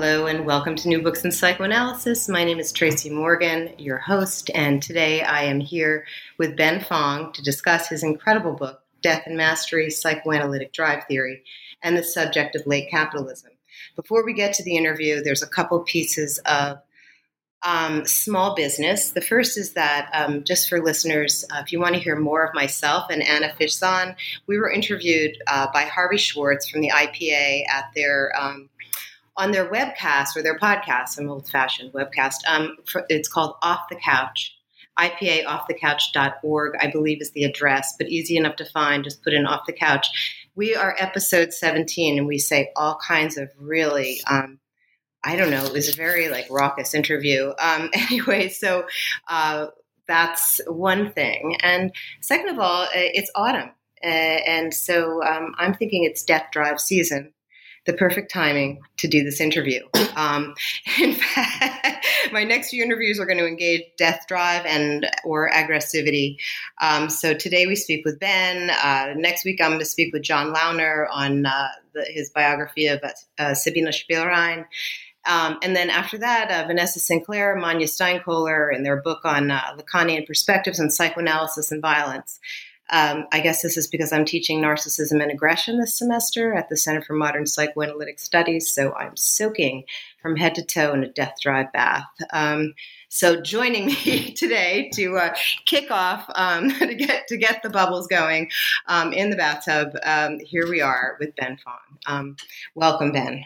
Hello, and welcome to New Books in Psychoanalysis. My name is Tracy Morgan, your host, and today I am here with Ben Fong to discuss his incredible book, Death and Mastery Psychoanalytic Drive Theory, and the subject of late capitalism. Before we get to the interview, there's a couple pieces of um, small business. The first is that, um, just for listeners, uh, if you want to hear more of myself and Anna Fishzon, we were interviewed uh, by Harvey Schwartz from the IPA at their um, on their webcast or their podcast, an old fashioned webcast. Um, it's called Off the Couch. IPAOfftheCouch.org, I believe, is the address, but easy enough to find. Just put in Off the Couch. We are episode 17, and we say all kinds of really, um, I don't know, it was a very like raucous interview. Um, anyway, so uh, that's one thing. And second of all, uh, it's autumn. Uh, and so um, I'm thinking it's death drive season the perfect timing to do this interview. Um, in fact, my next few interviews are going to engage death drive and or aggressivity. Um, so today we speak with Ben. Uh, next week I'm going to speak with John Launer on uh, the, his biography of uh, Sabina Spielrein. Um, and then after that, uh, Vanessa Sinclair, Manya Steinkoler, and their book on uh, Lacanian perspectives on psychoanalysis and violence. Um, I guess this is because I'm teaching narcissism and aggression this semester at the Center for Modern Psychoanalytic Studies, so I'm soaking from head to toe in a death drive bath. Um, so joining me today to uh, kick off um, to get to get the bubbles going um, in the bathtub, um, here we are with Ben Fong. Um, welcome, Ben.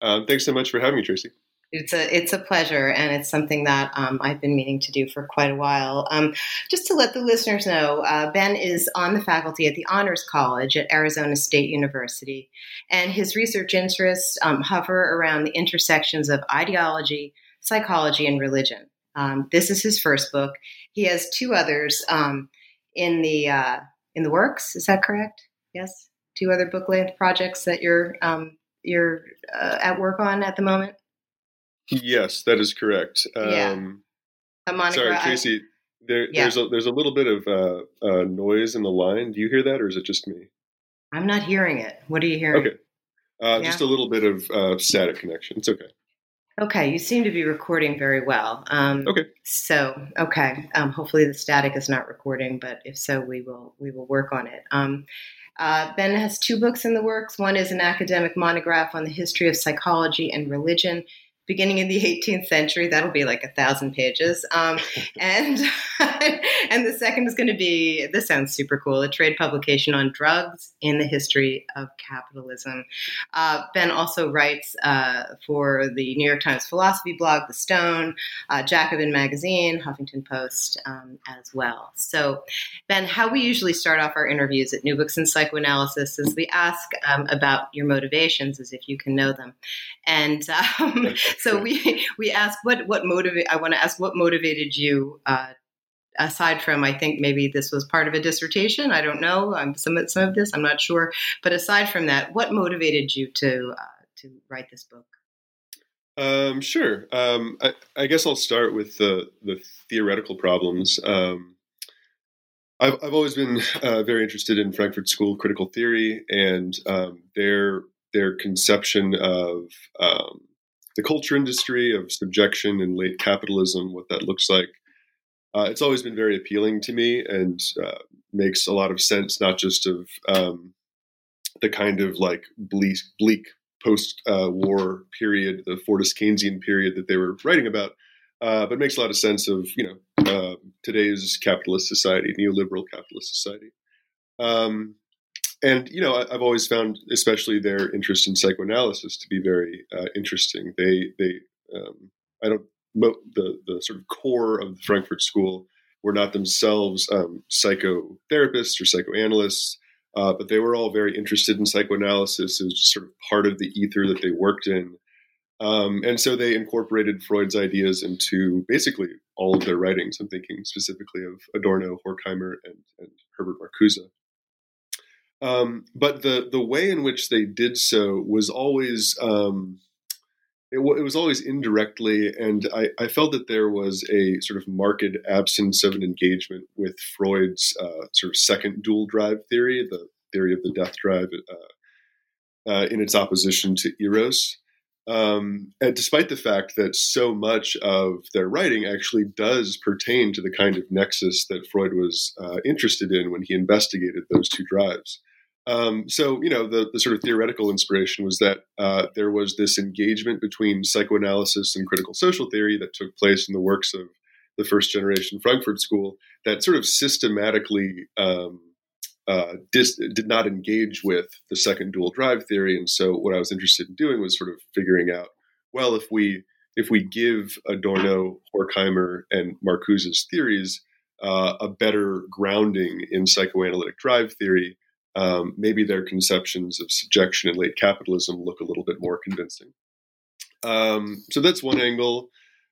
Uh, thanks so much for having me, Tracy. It's a it's a pleasure, and it's something that um, I've been meaning to do for quite a while. Um, just to let the listeners know, uh, Ben is on the faculty at the Honors College at Arizona State University, and his research interests um, hover around the intersections of ideology, psychology, and religion. Um, this is his first book. He has two others um, in the uh, in the works. Is that correct? Yes, two other book length projects that you're um, you're uh, at work on at the moment. Yes, that is correct. Yeah. Um, sorry, Tracy. There, yeah. There's a there's a little bit of uh, uh, noise in the line. Do you hear that, or is it just me? I'm not hearing it. What are you hearing? Okay, uh, yeah. just a little bit of uh, static connection. It's okay. Okay, you seem to be recording very well. Um, okay. So, okay. Um, hopefully, the static is not recording, but if so, we will we will work on it. Um, uh, ben has two books in the works. One is an academic monograph on the history of psychology and religion beginning in the 18th century. That'll be like a thousand pages. Um, and and the second is going to be this sounds super cool a trade publication on drugs in the history of capitalism. Uh, ben also writes uh, for the New York Times philosophy blog, The Stone, uh, Jacobin Magazine, Huffington Post um, as well. So, Ben, how we usually start off our interviews at New Books in Psychoanalysis is we ask um, about your motivations as if you can know them. And um, so we we ask what what motivate. I want to ask what motivated you. Uh, aside from, I think maybe this was part of a dissertation. I don't know. Um, some some of this, I'm not sure. But aside from that, what motivated you to uh, to write this book? Um, sure. Um, I, I, guess I'll start with the the theoretical problems. Um, I've, I've always been uh, very interested in Frankfurt School critical theory and um, their their conception of um, the culture industry, of subjection and late capitalism, what that looks like. Uh, it's always been very appealing to me and uh, makes a lot of sense, not just of um, the kind of like bleak, bleak post uh, war period, the Fordist Keynesian period that they were writing about, uh, but makes a lot of sense of, you know, uh, today's capitalist society, neoliberal capitalist society. Um, and you know I, have always found especially their interest in psychoanalysis to be very uh, interesting they they um, i don't the the sort of core of the frankfurt school were not themselves um, psychotherapists or psychoanalysts uh, but they were all very interested in psychoanalysis. It was just sort of part of the ether that they worked in. Um, and so they incorporated Freud's ideas into basically all of their writings. I'm thinking specifically of Adorno, Horkheimer, and, and Herbert Marcuse. Um, but the the way in which they did so was always um, it, it, was always indirectly, and I, I, felt that there was a sort of marked absence of an engagement with Freud's uh, sort of second dual drive theory, the theory of the death drive, uh, uh, in its opposition to eros. Um, and despite the fact that so much of their writing actually does pertain to the kind of nexus that Freud was uh, interested in when he investigated those two drives. Um, so, you know, the, the sort of theoretical inspiration was that uh, there was this engagement between psychoanalysis and critical social theory that took place in the works of the first generation Frankfurt School that sort of systematically um, uh, dis- did not engage with the second dual drive theory. And so, what I was interested in doing was sort of figuring out, well, if we if we give Adorno, Horkheimer, and Marcuse's theories uh, a better grounding in psychoanalytic drive theory, um, maybe their conceptions of subjection and late capitalism look a little bit more convincing. Um, so that's one angle.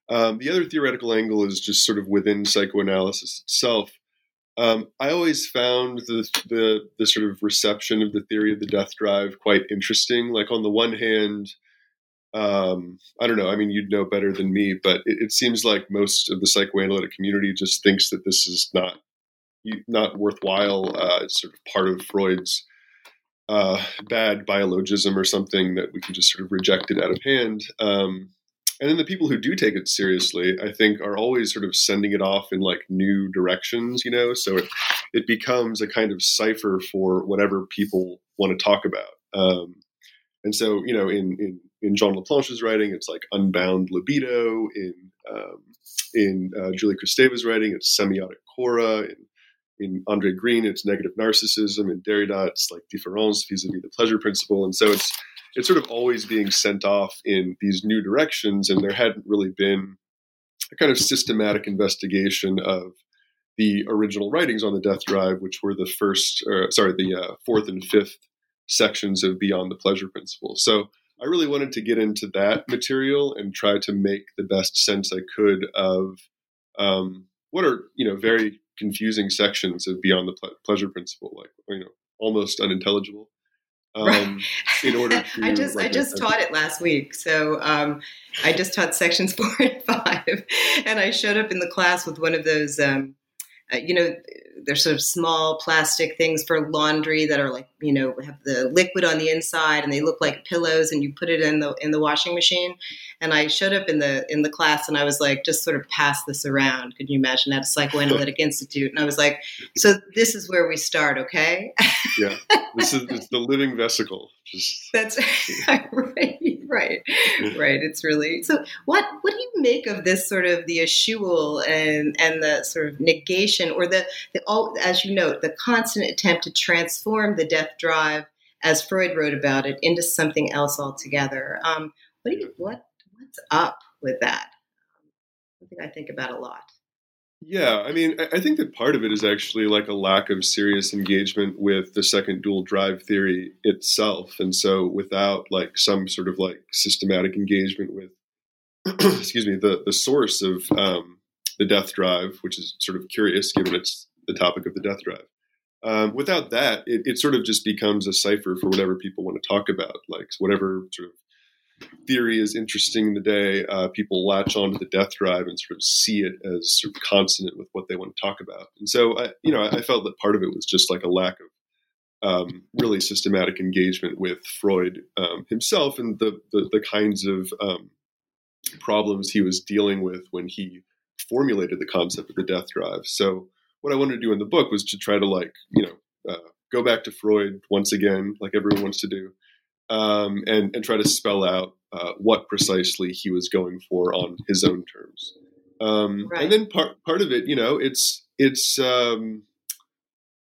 Um, the other theoretical angle is just sort of within psychoanalysis itself. Um, I always found the, the, the sort of reception of the theory of the death drive quite interesting. Like on the one hand, um, I don't know. I mean, you'd know better than me, but it, it, seems like most of the psychoanalytic community just thinks that this is not not worthwhile. Uh, sort of part of Freud's uh, bad biologism or something that we can just sort of reject it out of hand. Um, and then the people who do take it seriously, I think, are always sort of sending it off in like new directions, you know. So it it becomes a kind of cipher for whatever people want to talk about. Um, and so, you know, in in in Jean Laplanche's writing, it's like unbound libido. In um, in uh, Julia Kristeva's writing, it's semiotic chora. In in Andre Green, it's negative narcissism. In Derrida, it's like difference vis-a-vis the pleasure principle. And so it's it's sort of always being sent off in these new directions, and there hadn't really been a kind of systematic investigation of the original writings on the death drive, which were the first, or, sorry, the uh, fourth and fifth sections of Beyond the Pleasure Principle. So I really wanted to get into that material and try to make the best sense I could of um, what are you know very confusing sections of Beyond the Ple- Pleasure Principle, like you know almost unintelligible. Um, in order to, I just like, I just taught it last week, so um, I just taught sections four and five, and I showed up in the class with one of those, um, uh, you know, they're sort of small plastic things for laundry that are like you know have the liquid on the inside and they look like pillows and you put it in the in the washing machine. And i showed up in the in the class and i was like just sort of pass this around. Could you imagine at a psychoanalytic institute. And i was like so this is where we start okay? Yeah. This is it's the living vesicle. Just that's right right right. It's really so what what do you make of this sort of the eschewal and and the sort of negation or the the as you note the constant attempt to transform the death drive as freud wrote about it into something else altogether. Um, what do you what what's up with that? Something i think about a lot. Yeah, I mean, I think that part of it is actually like a lack of serious engagement with the second dual drive theory itself. And so without like some sort of like systematic engagement with, excuse me, the, the source of um, the death drive, which is sort of curious given it's the topic of the death drive. Um, without that, it, it sort of just becomes a cipher for whatever people want to talk about, like whatever sort of theory is interesting in the day, uh, people latch onto the death drive and sort of see it as sort of consonant with what they want to talk about. And so, I, you know, I felt that part of it was just like a lack of um, really systematic engagement with Freud um, himself and the, the, the kinds of um, problems he was dealing with when he formulated the concept of the death drive. So, what I wanted to do in the book was to try to like, you know, uh, go back to Freud once again, like everyone wants to do, um, and, and try to spell out uh, what precisely he was going for on his own terms. Um, right. And then part part of it, you know, it's it's um,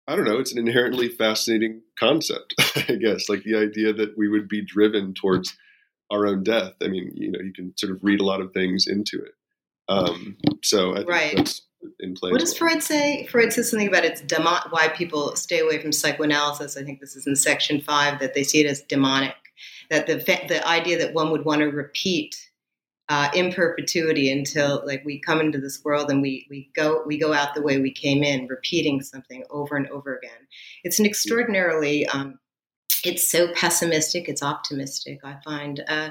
I don't know, it's an inherently fascinating concept, I guess, like the idea that we would be driven towards our own death. I mean, you know, you can sort of read a lot of things into it. Um, so I think right. that's in play. What does. Freud say? Freud says something about it's demon- why people stay away from psychoanalysis. I think this is in section five that they see it as demonic. That the the idea that one would want to repeat uh, in perpetuity until like we come into this world and we we go we go out the way we came in, repeating something over and over again. It's an extraordinarily um, it's so pessimistic. It's optimistic. I find, uh,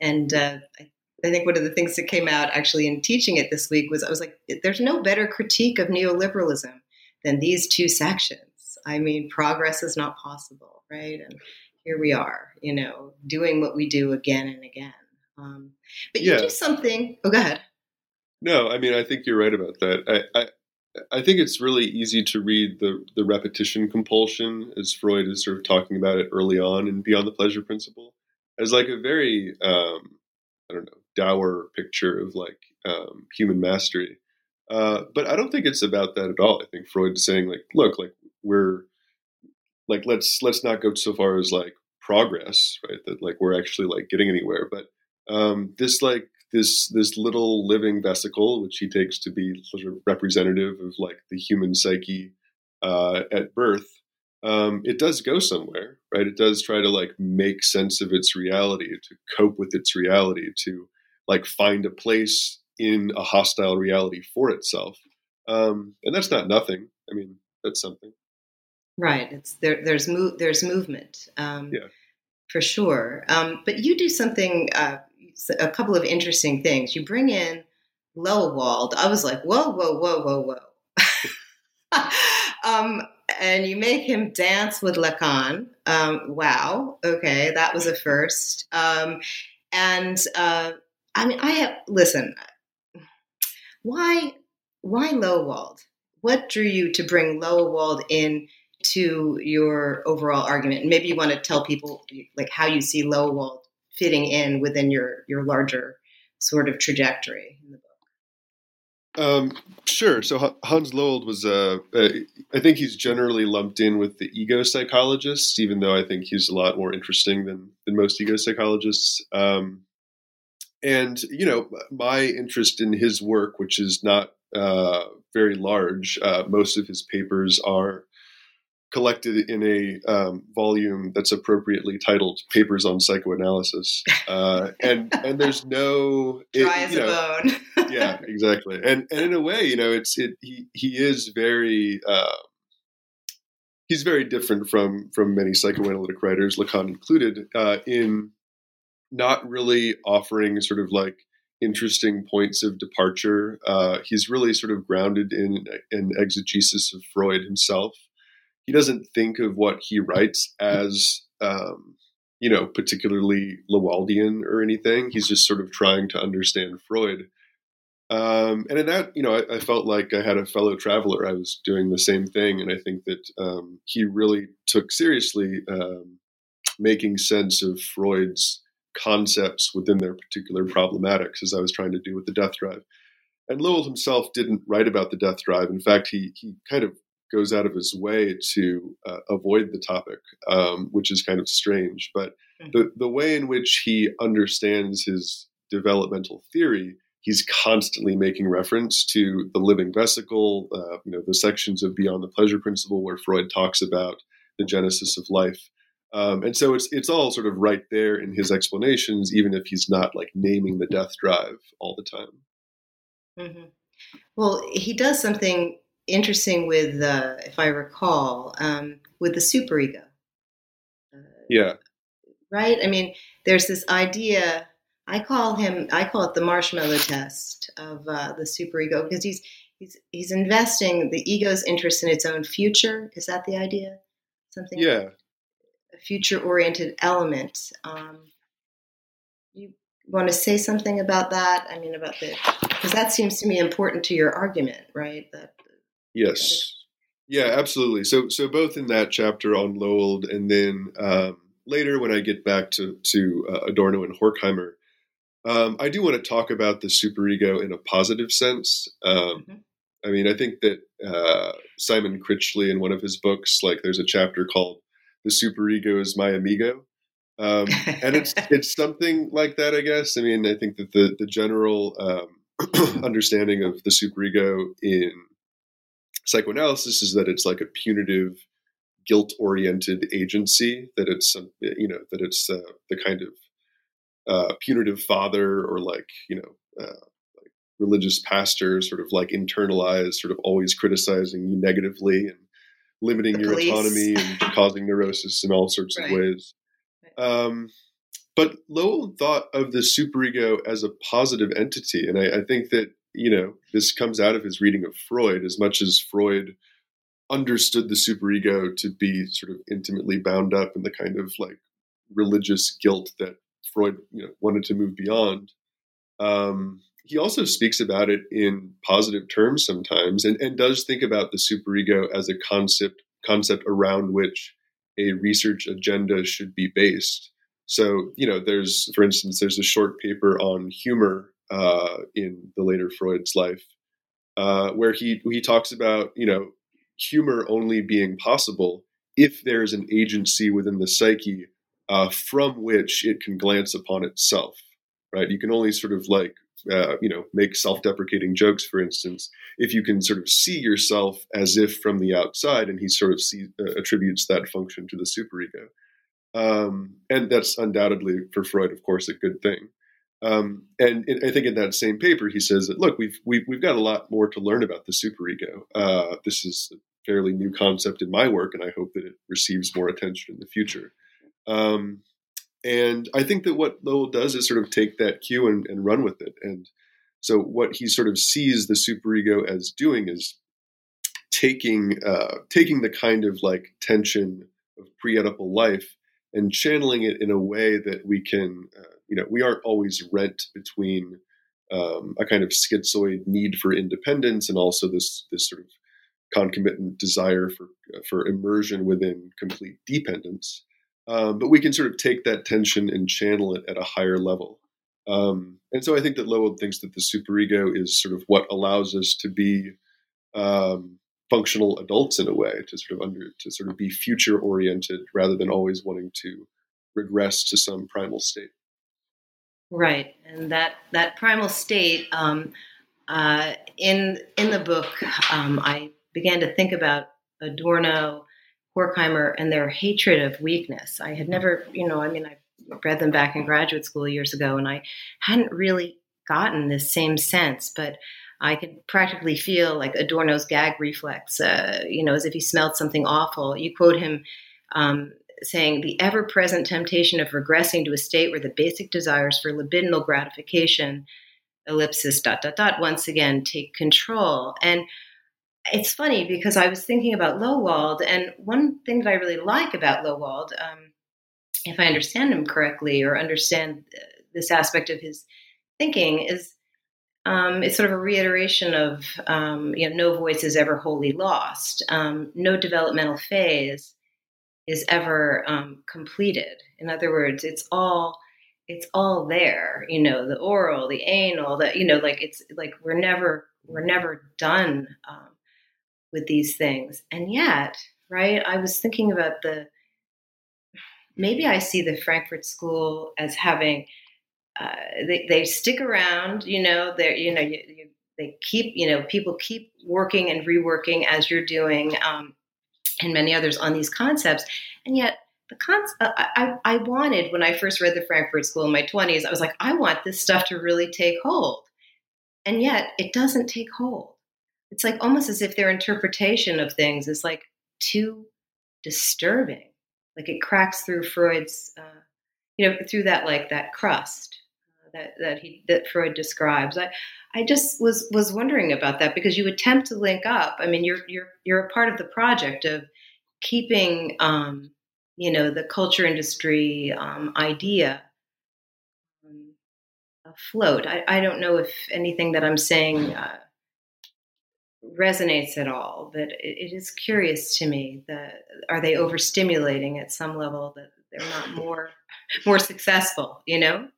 and uh, I I think one of the things that came out actually in teaching it this week was I was like, there's no better critique of neoliberalism than these two sections. I mean, progress is not possible, right? And here we are, you know, doing what we do again and again. Um, but you yeah. do something. Oh, go ahead. No, I mean, I think you're right about that. I, I, I think it's really easy to read the the repetition compulsion, as Freud is sort of talking about it early on in Beyond the Pleasure Principle, as like a very um, I don't know dour picture of like um, human mastery. Uh, but I don't think it's about that at all. I think Freud is saying like, look, like we're like let's let's not go so far as like progress, right? That like we're actually like getting anywhere. But um, this like this this little living vesicle, which he takes to be sort of representative of like the human psyche uh, at birth, um, it does go somewhere, right? It does try to like make sense of its reality, to cope with its reality, to like find a place in a hostile reality for itself. Um, and that's not nothing. I mean, that's something. Right. It's there. There's move. There's movement. Um, yeah. For sure. Um, but you do something. Uh, a couple of interesting things. You bring in Loewald. I was like, whoa, whoa, whoa, whoa, whoa. um, and you make him dance with Lacan. Um, wow. Okay, that was a first. Um, and uh, I mean, I have listen. Why, why Loewald? What drew you to bring Loewald in to your overall argument? And maybe you want to tell people like how you see Loewald fitting in within your your larger sort of trajectory in the book. Um, sure. So Hans Loewald was, uh, I think he's generally lumped in with the ego psychologists, even though I think he's a lot more interesting than than most ego psychologists. Um, and you know my interest in his work which is not uh, very large uh, most of his papers are collected in a um, volume that's appropriately titled papers on psychoanalysis. Uh, and and there's no it, dry as know, a bone. yeah exactly. And and in a way you know it's it he he is very uh, he's very different from from many psychoanalytic writers lacan included uh, in not really offering sort of like interesting points of departure. Uh, he's really sort of grounded in an exegesis of Freud himself. He doesn't think of what he writes as, um, you know, particularly Loewaldian or anything. He's just sort of trying to understand Freud. Um, and in that, you know, I, I, felt like I had a fellow traveler. I was doing the same thing, and I think that um, he really took seriously um, making sense of Freud's concepts within their particular problematics, as I was trying to do with the death drive. And Loewald himself didn't write about the death drive. In fact, he he kind of goes out of his way to uh, avoid the topic, um, which is kind of strange. But hmm. the the way in which he understands his developmental theory, he's constantly making reference to the living vesicle, uh, you know, the sections of Beyond the Pleasure Principle where Freud talks about the genesis of life. Um, and so it's it's all sort of right there in his explanations, even if he's not like naming the death drive all the time. Mm-hmm. Well, he does something interesting with, uh, if I recall, um, with the superego. Uh, yeah. Right. I mean, there's this idea. I call him. I call it the marshmallow test of uh, the superego because he's he's he's investing the ego's interest in its own future. Is that the idea? Something. Yeah future oriented element. Um, you want to say something about that? I mean, about the because that seems to me important to your argument, right? That yes, yeah, absolutely. So, so both in that chapter on Loewald, and then um, later when I get back to to uh, Adorno and Horkheimer, um, I do want to talk about the superego in a positive sense. Um, mm-hmm. I mean, I think that uh, Simon Critchley in one of his books, like there's a chapter called the superego is my amigo. Um, and it's it's something like that, I guess. I mean, I think that the the general um, understanding of the superego in psychoanalysis is that it's like a punitive, guilt-oriented agency. That it's you know that it's uh, the kind of uh, punitive father or like you know uh, like religious pastor, sort of like internalized, sort of always criticizing you negatively and limiting your autonomy and causing neurosis in all sorts right. of ways. Um, but Loewald thought of the superego as a positive entity, and I, I think that you know this comes out of his reading of Freud. As much as Freud understood the superego to be sort of intimately bound up in the kind of like religious guilt that Freud you know, wanted to move beyond. Um, he also speaks about it in positive terms sometimes, and, and does think about the superego as a concept concept around which a research agenda should be based. So, you know, there's, for instance, there's a short paper on humor uh, in the later Freud's life, uh, where he he talks about, you know, humor only being possible if there is an agency within the psyche uh, from which it can glance upon itself. Right? You can only sort of like uh, you know make self-deprecating jokes for instance if you can sort of see yourself as if from the outside and he sort of see, uh, attributes that function to the superego. Um, and that's undoubtedly for freud of course a good thing. Um, and i think in that same paper he says that look we've we've, we've got a lot more to learn about the superego. Uh, this is a fairly new concept in my work and i hope that it receives more attention in the future. Um, and I think that what Loewald does is sort of take that cue and, and run with it. And so what he sort of sees the superego as doing is taking uh, taking the kind of like tension of pre-Oedipal life and channeling it in a way that we can, uh, you know, we aren't always rent between um, a kind of schizoid need for independence and also this this sort of concomitant desire for for immersion within complete dependence. Um, but we can sort of take that tension and channel it at a higher level. Um, and so I think that Loewald thinks that the superego is sort of what allows us to be um, functional adults in a way, to sort of under to sort of be future oriented rather than always wanting to regress to some primal state. Right, and that that primal state um, uh, in in the book, um, I began to think about Adorno Horkheimer and their hatred of weakness. I had never, you know, I mean, I read them back in graduate school years ago, and I hadn't really gotten this same sense, but I could practically feel like Adorno's gag reflex, uh, you know, as if he smelled something awful. You quote him um, saying, The ever present temptation of regressing to a state where the basic desires for libidinal gratification, ellipsis, dot, dot, dot, once again take control. And it's funny because I was thinking about Loewald, and one thing that I really like about Loewald, um, if I understand him correctly or understand uh, this aspect of his thinking, is um, it's sort of a reiteration of um, you know no voice is ever wholly lost, um, no developmental phase is ever um, completed. In other words, it's all it's all there. You know, the oral, the anal, the you know, like it's like we're never we're never done um, with these things. And yet, right, I was thinking about the maybe I see the Frankfurt School as having uh, they, they stick around, you know, they're, you know, you, you, they keep, you know, people keep working and reworking as you're doing, um, and many others on these concepts. And yet, the concept uh, I, I wanted when I first read the Frankfurt School in my 20s, I was like, I want this stuff to really take hold. And yet, it doesn't take hold it's like almost as if their interpretation of things is like too disturbing. Like it cracks through Freud's, uh, you know, through that like that crust uh, that that he that Freud describes. I I just was was wondering about that because you attempt to link up. I mean, you're you're you're a part of the project of keeping, um, you know, the culture industry um, idea um, afloat. I, I don't know if anything that I'm saying. Uh, resonates at all. But it, it is curious to me that are they overstimulating at some level that they're not more more successful? You know.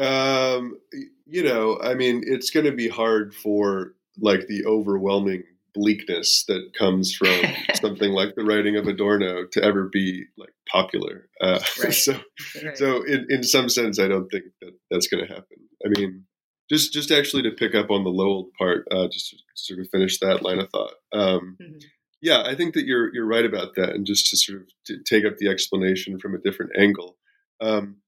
Um, you know, I mean, it's going to be hard for like the overwhelming bleakness that comes from something like the writing of Adorno to ever be like popular. Uh, right. So, right. so in, in some sense, I don't think that that's going to happen. I mean, just just actually to pick up on the Loewald part, uh, just to sort of finish that line of thought. Um, mm-hmm. Yeah, I think that you're you're right about that, and just to sort of to take up the explanation from a different angle, um,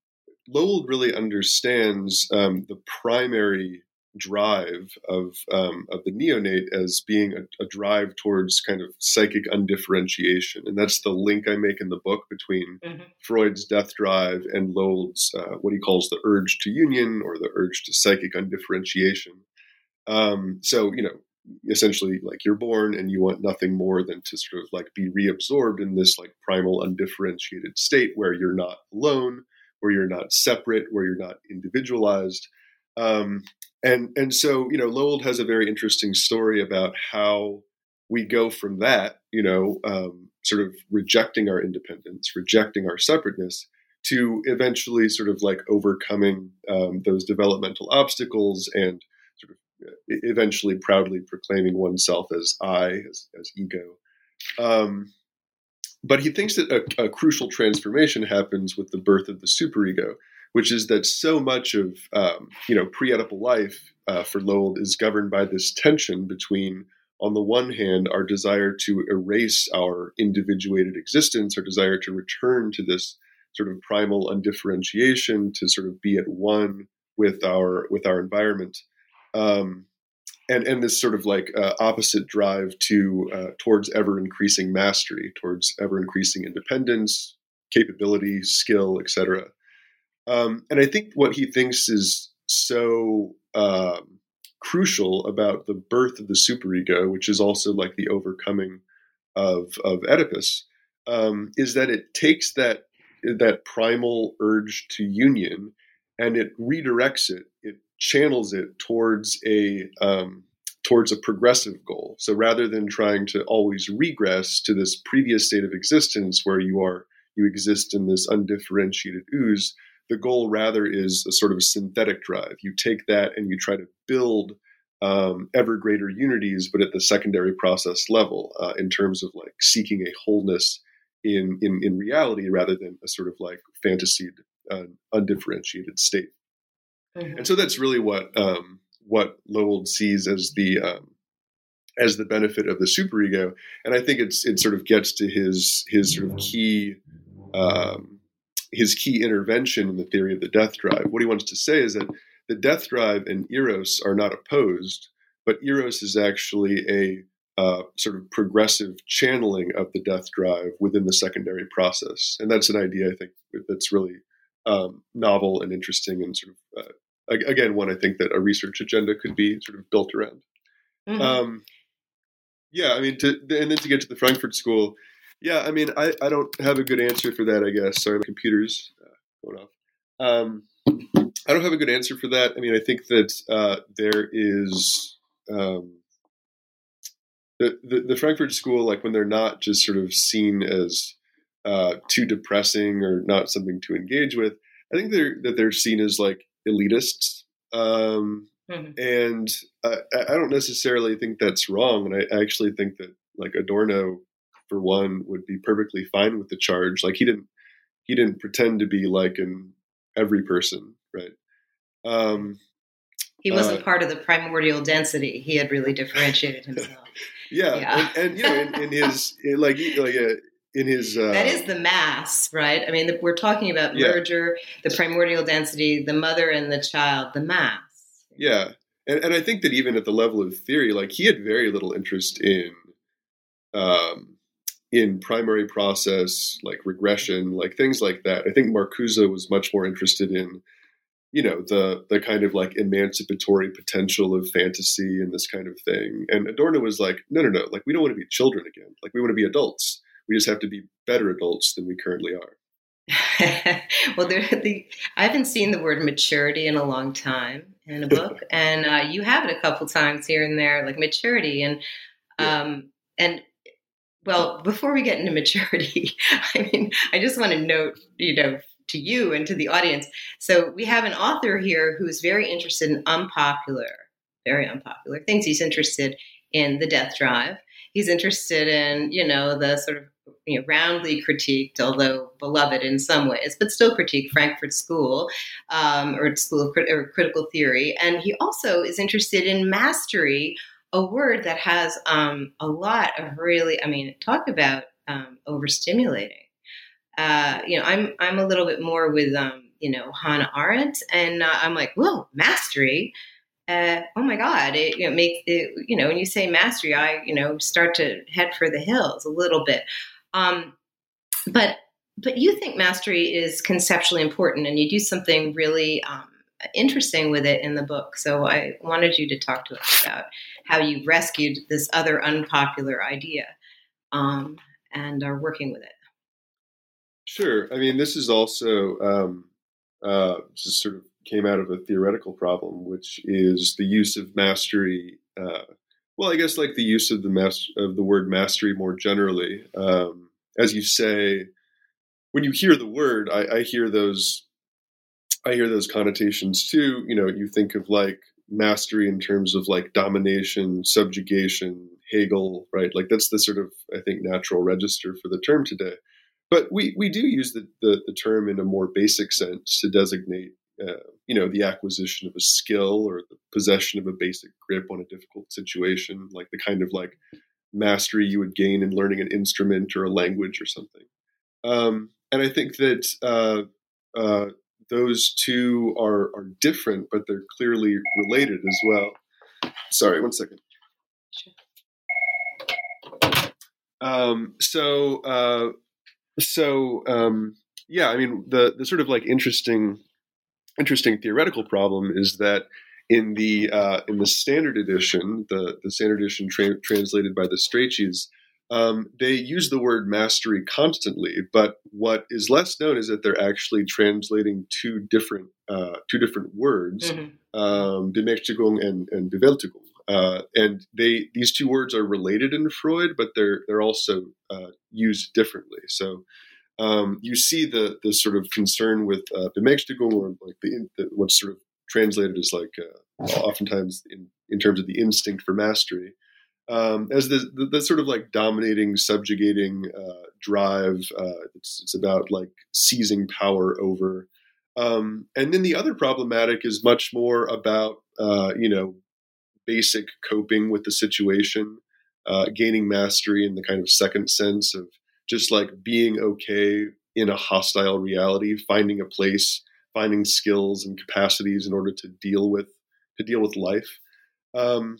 Loewald really understands um, the primary drive of um, of the neonate as being a, a, drive towards kind of psychic undifferentiation, and that's the link I make in the book between mm-hmm. Freud's death drive and Loewald's uh, what he calls the urge to union or the urge to psychic undifferentiation. Um, so you know, essentially, like you're born and you want nothing more than to sort of like be reabsorbed in this like primal undifferentiated state where you're not alone, where you're not separate, where you're not individualized. Um, and and so you know Loewald has a very interesting story about how we go from that you know um, sort of rejecting our independence rejecting our separateness to eventually sort of like overcoming um, those developmental obstacles and sort of uh, eventually proudly proclaiming oneself as I, as, as ego. Um, but he thinks that a, a, crucial transformation happens with the birth of the superego, which is that so much of um, you know pre-Oedipal life uh, for Loewald is governed by this tension between, on the one hand, our desire to erase our individuated existence, our desire to return to this sort of primal undifferentiation, to sort of be at one with our with our environment, um, and and this sort of like uh, opposite drive to uh, towards ever increasing mastery, towards ever increasing independence, capability, skill, etc. Um, and I think what he thinks is so um, crucial about the birth of the superego, which is also like the overcoming of of Oedipus, um, is that it takes that that primal urge to union and it redirects it, it channels it towards a um, towards a progressive goal. So rather than trying to always regress to this previous state of existence where you are you exist in this undifferentiated ooze, the goal rather is a sort of a synthetic drive. You take that and you try to build um, ever greater unities, but at the secondary process level, uh, in terms of like seeking a wholeness in in, in reality rather than a sort of like fantasied, uh, undifferentiated state. Mm-hmm. And so that's really what um, what Loewald sees as the um, as the benefit of the superego, and I think it's it sort of gets to his his sort of key um, his key intervention in the theory of the death drive. What he wants to say is that the death drive and eros are not opposed, but eros is actually a uh, sort of progressive channeling of the death drive within the secondary process, and that's an idea I think that's really um, novel and interesting, and sort of uh, again one I think that a research agenda could be sort of built around. Mm-hmm. Um, yeah, I mean, to, and then to get to the Frankfurt School, yeah, I mean, I, I don't have a good answer for that. I guess sorry, my computer's uh, going off. Um, I don't have a good answer for that. I mean, I think that uh, there is um, the, the, the Frankfurt School, like when they're not just sort of seen as uh, too depressing or not something to engage with. I think they're that they're seen as like elitists, um, mm-hmm. and I, I, don't necessarily think that's wrong. And I actually think that like Adorno for one, would be perfectly fine with the charge. Like he didn't he didn't pretend to be like an every person, right? Um, he wasn't uh, part of the primordial density. He had really differentiated himself. yeah, yeah. And, and, you know, in, in his in like like a, uh, in his uh, that is the mass, right? I mean, the, we're talking about merger, the primordial density, the mother and the child, the mass. Yeah, and and I think that even at the level of theory, like he had very little interest in um, in primary process, like regression, like things like that. I think Marcuse was much more interested in, you know, the the kind of like emancipatory potential of fantasy and this kind of thing. And Adorno was like, no, no, no, like we don't want to be children again. Like we want to be adults. We just have to be better adults than we currently are. well, there, the, I haven't seen the word maturity in a long time in a book, and uh, you have it a couple times here and there, like maturity, and um, and well, before we get into maturity, I mean, I just want to note, you know, to you and to the audience. So we have an author here who's very interested in unpopular, very unpopular things. He's interested in the death drive. He's interested in, you know, the sort of you know, roundly critiqued, although beloved in some ways, but still critiqued Frankfurt School um, or School of or Critical Theory. And he also is interested in mastery, a word that has um, a lot of really, I mean, talk about um, overstimulating. Uh, you know, I'm I'm a little bit more with um, you know Hannah Arendt, and uh, I'm like, whoa, mastery. Uh, oh my God, it you know, makes it, you know, when you say mastery, I, you know, start to head for the hills a little bit. Um, but but you think mastery is conceptually important, and you do something really um, interesting with it in the book. So I wanted you to talk to us about how you rescued this other unpopular idea um, and are working with it. Sure. I mean, this is also um, uh, just sort of came out of a theoretical problem, which is the use of mastery. Uh, well, I guess like the use of the mas- of the word mastery more generally. Um, as you say, when you hear the word, I, I hear those, I hear those connotations too. You know, you think of like mastery in terms of like domination, subjugation, Hegel, right? Like that's the sort of I think natural register for the term today. But we, we do use the, the, the term in a more basic sense to designate uh, you know the acquisition of a skill or the possession of a basic grip on a difficult situation, like the kind of like mastery you would gain in learning an instrument or a language or something. Um, and I think that uh, uh, those two are are different, but they're clearly related as well. Sorry, one second. Um, so uh, so um, yeah, I mean the the sort of like interesting interesting theoretical problem is that in the uh, in the standard edition, the the standard edition tra- translated by the Strachey's, um, they use the word mastery constantly. But what is less known is that they're actually translating two different uh, two different words, mm-hmm. um, Bemächtigung and, and Bewältigung. Uh, and they these two words are related in Freud, but they're they're also uh, used differently. So um, you see the the sort of concern with uh, Bemächtigung, or like the, the, what's sort of translated as like uh, oftentimes in, in terms of the instinct for mastery, um, as the, the, the, sort of like dominating, subjugating uh, drive. Uh, it's, it's about like seizing power over. Um, and then the other problematic is much more about uh, you know basic coping with the situation, uh, gaining mastery in the kind of second sense of just like being okay in a hostile reality, finding a place, finding skills and capacities in order to deal with to deal with life. Um,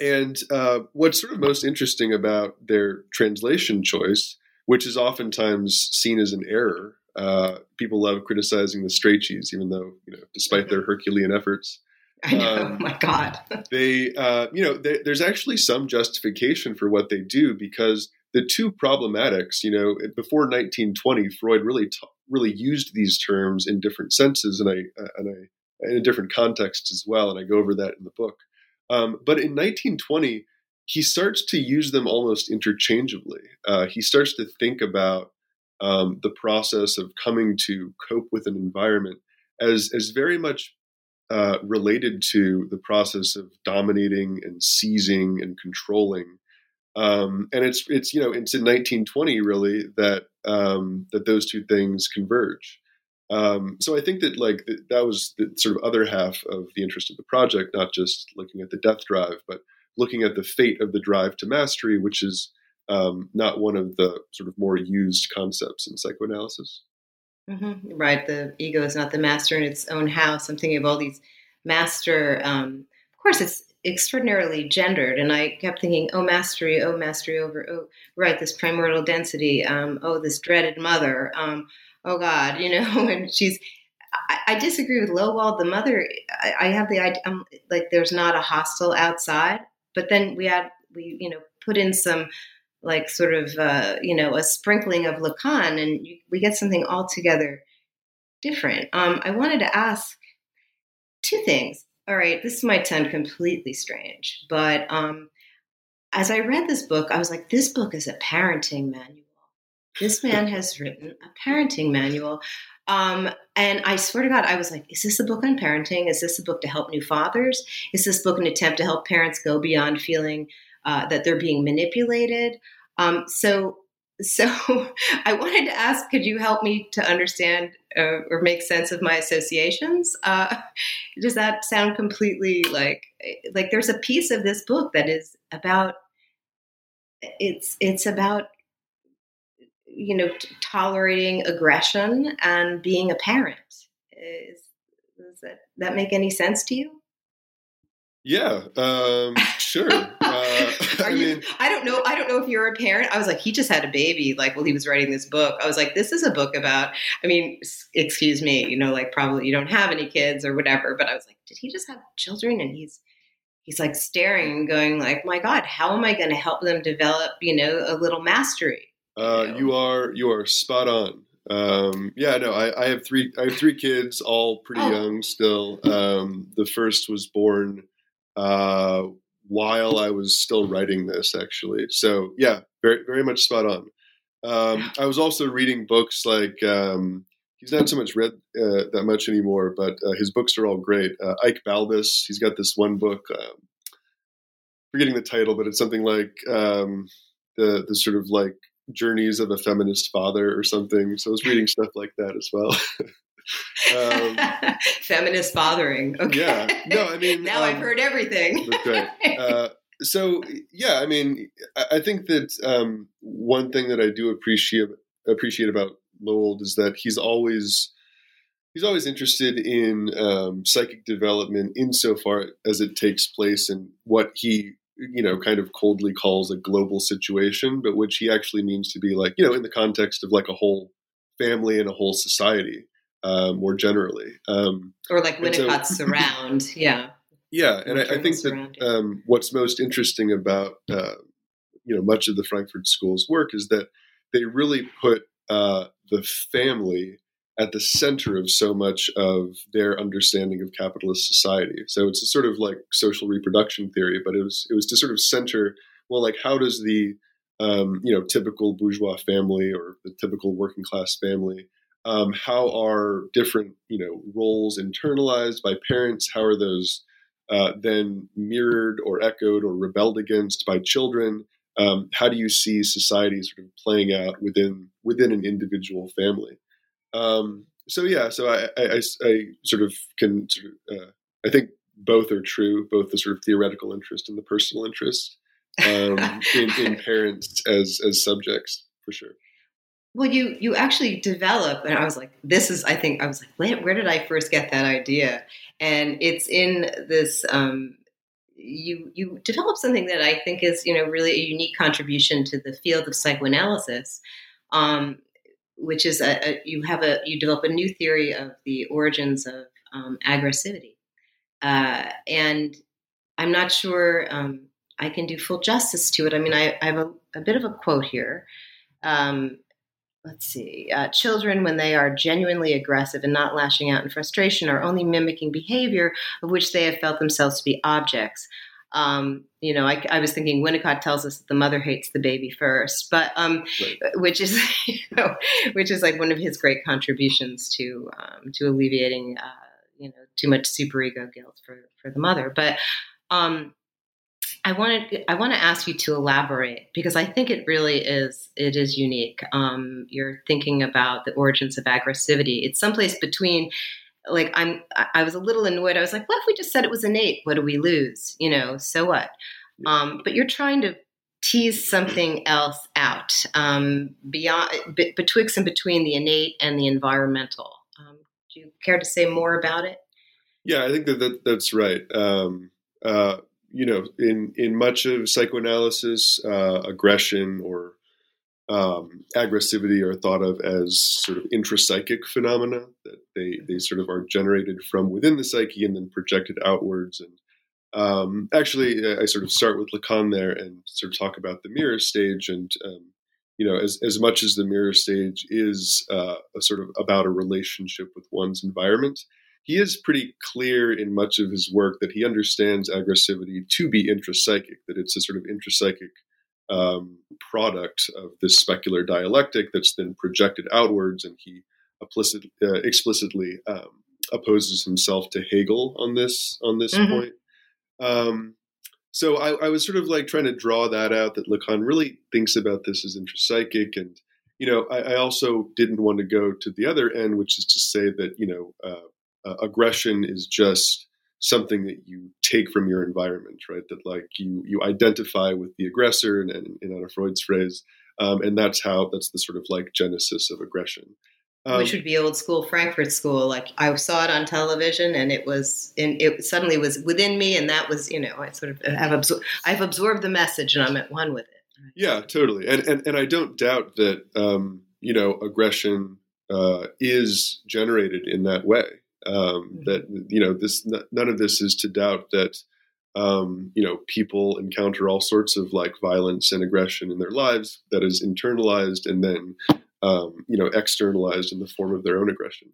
and uh, what's sort of most interesting about their translation choice, which is oftentimes seen as an error, uh, people love criticizing the Strachey's, even though you know, despite their Herculean efforts. I know, um, my God. they, uh, you know, they, there's actually some justification for what they do because the two problematics, you know, before 1920, Freud really t- really used these terms in different senses, and I uh, and I in a different context as well, and I go over that in the book. Um, but in 1920, he starts to use them almost interchangeably. Uh, he starts to think about um, the process of coming to cope with an environment as as very much uh, related to the process of dominating and seizing and controlling um, and it's it's you know it's in 1920 really that um, that those two things converge. Um, so I think that like th- that was the sort of other half of the interest of the project, not just looking at the death drive, but looking at the fate of the drive to mastery, which is um, not one of the sort of more used concepts in psychoanalysis. Mm-hmm. Right, the ego is not the master in its own house. I'm thinking of all these master. Um, of course, it's extraordinarily gendered. And I kept thinking, oh, mastery, oh, mastery over, oh, right, this primordial density, um, oh, this dreaded mother, um, oh, God, you know, and she's, I, I disagree with Loewald. The mother, I, I have the idea, um, like, there's not a hostel outside, but then we had, we, you know, put in some, like, sort of, uh, you know, a sprinkling of Lacan, and you, we get something altogether different. Um, I wanted to ask two things all right, this might sound completely strange, but um, as I read this book, I was like, this book is a parenting manual. This man has written a parenting manual. Um, and I swear to God, I was like, is this a book on parenting? Is this a book to help new fathers? Is this book an attempt to help parents go beyond feeling uh, that they're being manipulated? Um, so so I wanted to ask, could you help me to understand uh, or make sense of my associations? Uh, does that sound completely like like there's a piece of this book that is about it's it's about you know t- tolerating aggression and being a parent. Is, does that that make any sense to you? Yeah, um, sure. Uh, I you, mean, I don't know. I don't know if you're a parent. I was like, he just had a baby. Like, while he was writing this book, I was like, this is a book about. I mean, excuse me, you know, like probably you don't have any kids or whatever. But I was like, did he just have children? And he's he's like staring and going like, my God, how am I going to help them develop, you know, a little mastery? Uh, you, you are you are spot on. Um, yeah, no, I, I, have three. I have three kids, all pretty oh. young still. Um, the first was born uh, while I was still writing this, actually. So yeah, very very much spot on. Um, I was also reading books like um, he's not so much read uh, that much anymore, but uh, his books are all great. Uh, Ike Balbus, he's got this one book, um, forgetting the title, but it's something like um, the the sort of like journeys of a feminist father or something. So I was reading stuff like that as well. um, Feminist fathering. Okay. Yeah. No, I mean, now um, I've heard everything. okay. Uh, so yeah, I mean, I, think that um, one thing that I do appreciate appreciate about Loewald is that he's always he's always interested in um, psychic development insofar as it takes place in what he you know kind of coldly calls a global situation, but which he actually means to be like you know in the context of like a whole family and a whole society uh, more generally. Um, or like Winnicott's so, surround, yeah. Yeah, and I, I, think that um, what's most interesting about uh, you know much of the Frankfurt School's work is that they really put uh, the family at the center of so much of their understanding of capitalist society. So it's a sort of like social reproduction theory, but it was it was to sort of center well, like how does the um, you know typical bourgeois family or the typical working class family um, how are different you know roles internalized by parents? How are those uh, then mirrored or echoed or rebelled against by children? Um, how do you see society sort of playing out within within an individual family um, so yeah so I, I, I, sort of can sort of, uh, i think both are true both the sort of theoretical interest and the personal interest um, in, in parents as as subjects for sure well, you you actually develop, and I was like, this is. I think I was like, where did I first get that idea? And it's in this. Um, you you develop something that I think is you know really a unique contribution to the field of psychoanalysis, um, which is a, a, you have a you develop a new theory of the origins of um, aggressivity, uh, and I'm not sure um, I can do full justice to it. I mean, I, I have a, a, bit of a quote here. Um, let's see, uh, children, when they are genuinely aggressive and not lashing out in frustration, are only mimicking behavior of which they have felt themselves to be objects. Um, you know, I, I, was thinking Winnicott tells us that the mother hates the baby first, but um, right. which is, you know, which is like one of his great contributions to um, to alleviating, uh, you know, too much superego guilt for for the mother. But um, I wanted I want to ask you to elaborate because I think it really is it is unique. Um, you're thinking about the origins of aggressivity. It's someplace between like I'm I was a little annoyed. I was like, what if we just said it was innate? What do we lose? You know, so what? Um, but you're trying to tease something else out um, beyond b- betwixt and between the innate and the environmental. Um, do you care to say more about it? Yeah, I think that, that that's right. Um, uh, you know, in in much of psychoanalysis, uh, aggression or um, aggressivity are thought of as sort of intrapsychic phenomena that they they sort of are generated from within the psyche and then projected outwards. And um, actually, I sort of start with Lacan there and sort of talk about the mirror stage. And um, you know, as as much as the mirror stage is uh, a sort of about a relationship with one's environment, he is pretty clear in much of his work that he understands aggressivity to be intrapsychic, that it's a sort of intrapsychic um, product of this specular dialectic that's then projected outwards, and he implicit, uh, explicitly um, opposes himself to Hegel on this on this mm-hmm. point. Um, so I, I, was sort of like trying to draw that out that Lacan really thinks about this as intrapsychic. And, you know, I, I, also didn't want to go to the other end, which is to say that, you know, uh, uh, aggression is just something that you take from your environment, right? That like you, you identify with the aggressor and, and in Anna Freud's phrase. Um, and that's how, that's the sort of like genesis of aggression. Um, Which would be old school Frankfurt School. Like I saw it on television, and it was, and it suddenly was within me, and that was, you know, I sort of have absorbed, I've absorbed the message, and I'm at one with it. Yeah, totally, and and and I don't doubt that, um, you know, aggression uh, is generated in that way. Um, mm-hmm. That you know, this none of this is to doubt that. Um, you know, people encounter all sorts of like violence and aggression in their lives that is internalized and then um, you know, externalized in the form of their own aggression.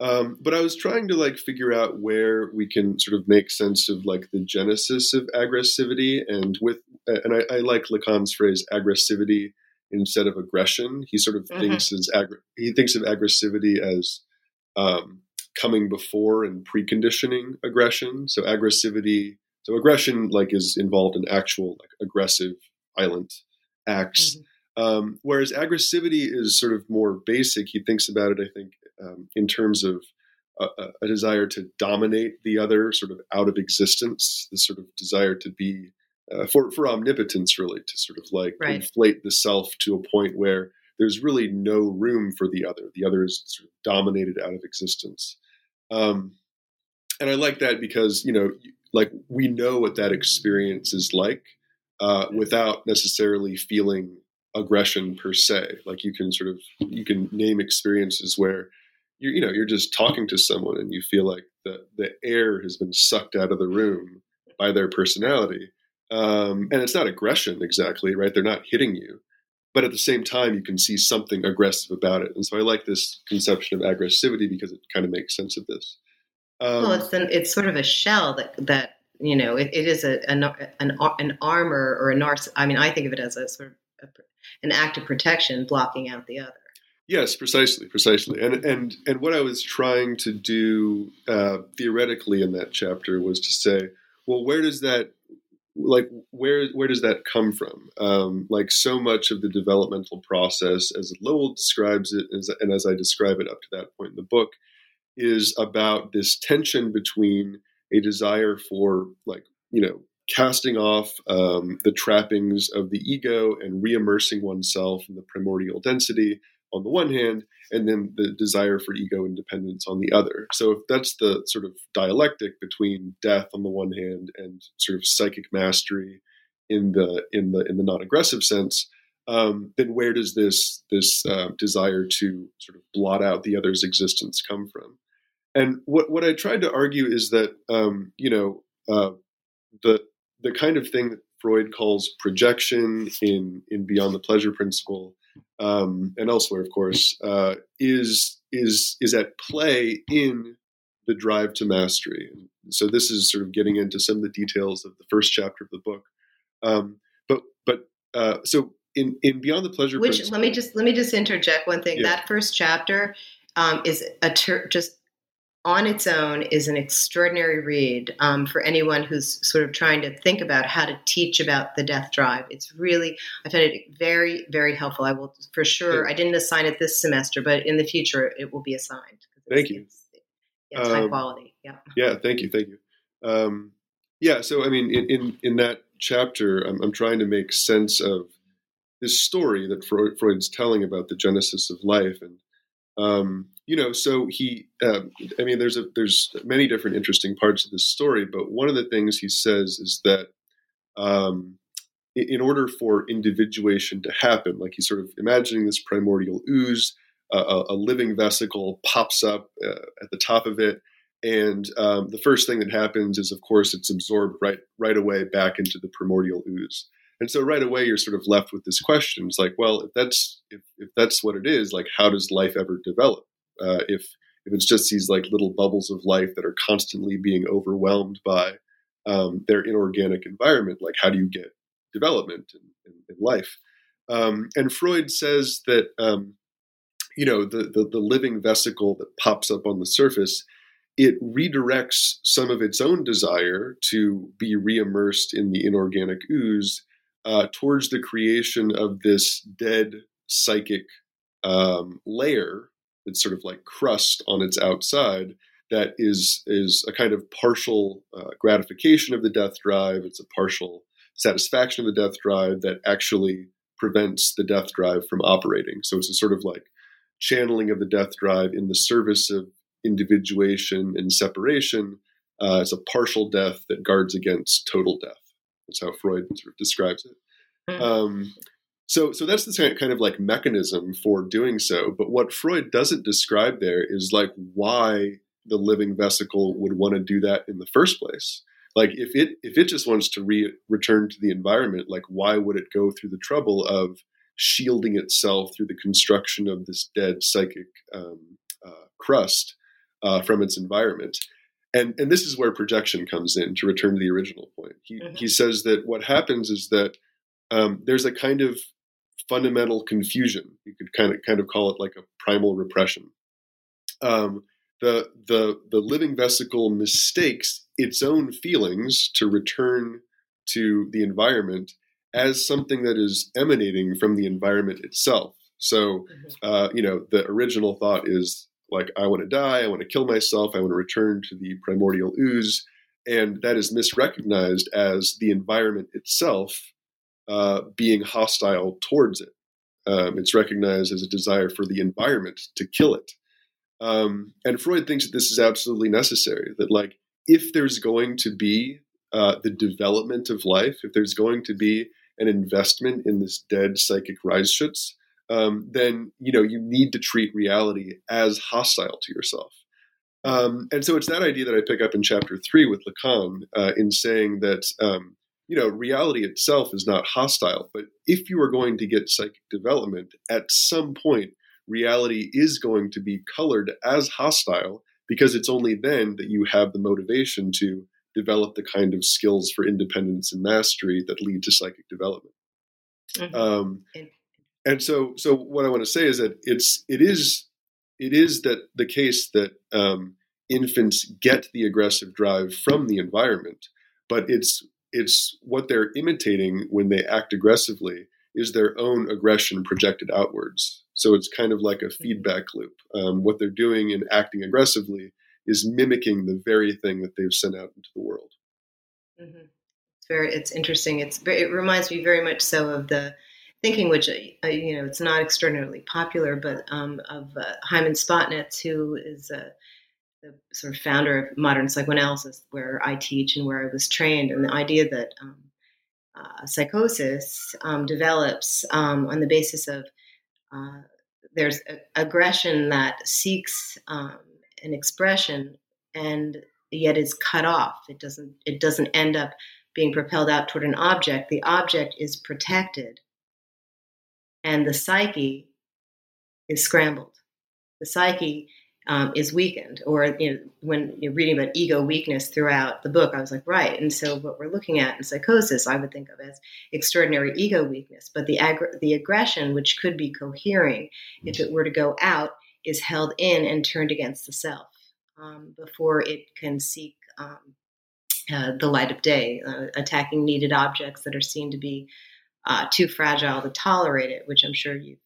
Um, but I was trying to like figure out where we can sort of make sense of like the genesis of aggressivity, and with and I, I like Lacan's phrase aggressivity instead of aggression. He sort of mm-hmm. thinks as aggr- he thinks of aggressivity as um, coming before and preconditioning aggression. So aggressivity, so aggression like is involved in actual like aggressive, violent acts. Mm-hmm. Um, whereas aggressivity is sort of more basic. He thinks about it, I think, um, in terms of a, a, desire to dominate the other, sort of out of existence, the sort of desire to be uh, for for omnipotence, really, to sort of like right. inflate the self to a point where there's really no room for the other. The other is sort of dominated out of existence. Um, and I like that because you know, like we know what that experience is like uh, without necessarily feeling aggression per se. Like you can sort of you can name experiences where you you know you're just talking to someone and you feel like the the air has been sucked out of the room by their personality. Um, and it's not aggression exactly, right? They're not hitting you, but at the same time, you can see something aggressive about it. And so I like this conception of aggressivity because it kind of makes sense of this. Um, well, it's an, it's sort of a shell that that you know it, it is a an, an, an armor or a narciss. I mean, I think of it as a sort of a, an act of protection blocking out the other. Yes, precisely, precisely. And and and what I was trying to do uh, theoretically in that chapter was to say, well, where does that like where where does that come from? Um, like so much of the developmental process, as Loewald describes it, as, and as I describe it up to that point in the book, is about this tension between a desire for like you know casting off um, the trappings of the ego and re-immersing oneself in the primordial density on the one hand, and then the desire for ego independence on the other. So if that's the sort of dialectic between death on the one hand and sort of psychic mastery in the in the in the non-aggressive sense, um, then where does this this uh, desire to sort of blot out the other's existence come from? And what what I tried to argue is that um, you know uh, the the kind of thing that Freud calls projection in in Beyond the Pleasure Principle um, and elsewhere, of course, uh, is is is at play in the drive to mastery. So this is sort of getting into some of the details of the first chapter of the book. Um, but but uh, so in in Beyond the Pleasure Which, Principle, let me just let me just interject one thing. Yeah. That first chapter um, is a ter- just on its own is an extraordinary read um, for anyone who's sort of trying to think about how to teach about the death drive. It's really, I found it very, very helpful. I will for sure, I didn't assign it this semester, but in the future it will be assigned. Thank you. It's, it's um, high quality. Yeah. Yeah. Thank you. Thank you. Um, yeah. So, I mean, in, in, in that chapter, I'm, I'm, trying to make sense of this story that Freud, Freud's telling about the genesis of life and um, you know, so he, uh, I mean, there's a there's many different interesting parts of this story, but one of the things he says is that um, in order for individuation to happen, like he's sort of imagining this primordial ooze, uh, a, living vesicle pops up uh, at the top of it, and um, the first thing that happens is, of course, it's absorbed right right away back into the primordial ooze. And so right away you're sort of left with this question. It's like, well, if that's if, if that's what it is, like how does life ever develop? Uh, if if it's just these like little bubbles of life that are constantly being overwhelmed by um, their inorganic environment, like how do you get development in, in, in life? Um, and Freud says that um, you know the, the, the living vesicle that pops up on the surface it redirects some of its own desire to be reimmersed in the inorganic ooze uh, towards the creation of this dead psychic um, layer that's sort of like crust on its outside that is is a kind of partial uh, gratification of the death drive. It's a partial satisfaction of the death drive that actually prevents the death drive from operating. So it's a sort of like channeling of the death drive in the service of individuation and separation. Uh, it's a partial death that guards against total death. That's how Freud sort of describes it. Mm. Um, so, so that's the kind of like mechanism for doing so. But what Freud doesn't describe there is like why the living vesicle would want to do that in the first place. Like if it if it just wants to re- return to the environment, like why would it go through the trouble of shielding itself through the construction of this dead psychic um, uh, crust uh, from its environment? And and this is where projection comes in. To return to the original point, he mm-hmm. he says that what happens is that um, there's a kind of fundamental confusion. You could kind of kind of call it like a primal repression. Um, the the the living vesicle mistakes its own feelings to return to the environment as something that is emanating from the environment itself. So, mm-hmm. uh, you know, the original thought is like, I want to die, I want to kill myself, I want to return to the primordial ooze. And that is misrecognized as the environment itself uh, being hostile towards it. Um, it's recognized as a desire for the environment to kill it. Um, and Freud thinks that this is absolutely necessary. That like if there's going to be uh, the development of life, if there's going to be an investment in this dead psychic Reizschutz, um, then you know you need to treat reality as hostile to yourself. Um, and so it's that idea that I pick up in chapter three with Lacan uh, in saying that um, you know reality itself is not hostile, but if you are going to get psychic development, at some point reality is going to be colored as hostile because it's only then that you have the motivation to develop the kind of skills for independence and mastery that lead to psychic development. Mm-hmm. Um, and so, so what I want to say is that it's it is it is that the case that um, infants get the aggressive drive from the environment, but it's it's what they're imitating when they act aggressively is their own aggression projected outwards. So it's kind of like a mm-hmm. feedback loop. Um, what they're doing in acting aggressively is mimicking the very thing that they've sent out into the world. Mm-hmm. It's very, it's interesting. It's it reminds me very much so of the thinking, which uh, you know, it's not extraordinarily popular, but um, of uh, Hyman Spotnitz, who is uh, the sort of founder of modern psychoanalysis, where I teach and where I was trained, and the idea that um, uh, psychosis um, develops um, on the basis of uh, there's aggression that seeks um, an expression and yet is cut off. It doesn't. It doesn't end up being propelled out toward an object. The object is protected, and the psyche is scrambled. The psyche um, is weakened. Or you know, when you're reading about ego weakness throughout the book, I was like, right. And so what we're looking at in psychosis, I would think of as extraordinary ego weakness. But the ag- the aggression, which could be cohering, if it were to go out, is held in and turned against the self um, before it can seek um, uh, the light of day, uh, attacking needed objects that are seen to be uh, too fragile to tolerate it, which I'm sure you've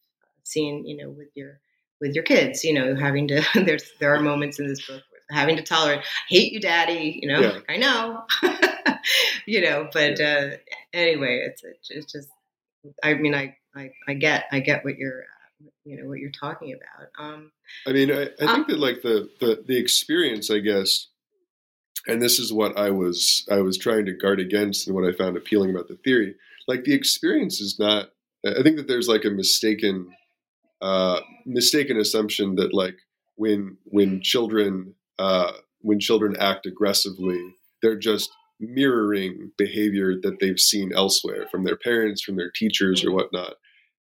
seen, you know, with your with your kids, you know, having to there's there are moments in this book having to tolerate hate you daddy, you know, yeah. like, I know. you know, but uh, anyway, it's it's just I mean I, I I get I get what you're you know what you're talking about. Um, I mean, I, I think um, that like the, the the experience, I guess, and this is what I was I was trying to guard against, and what I found appealing about the theory. Like the experience is not. I think that there's like a mistaken uh, mistaken assumption that like when when children uh, when children act aggressively, they're just mirroring behavior that they've seen elsewhere from their parents, from their teachers, or mm-hmm. whatnot.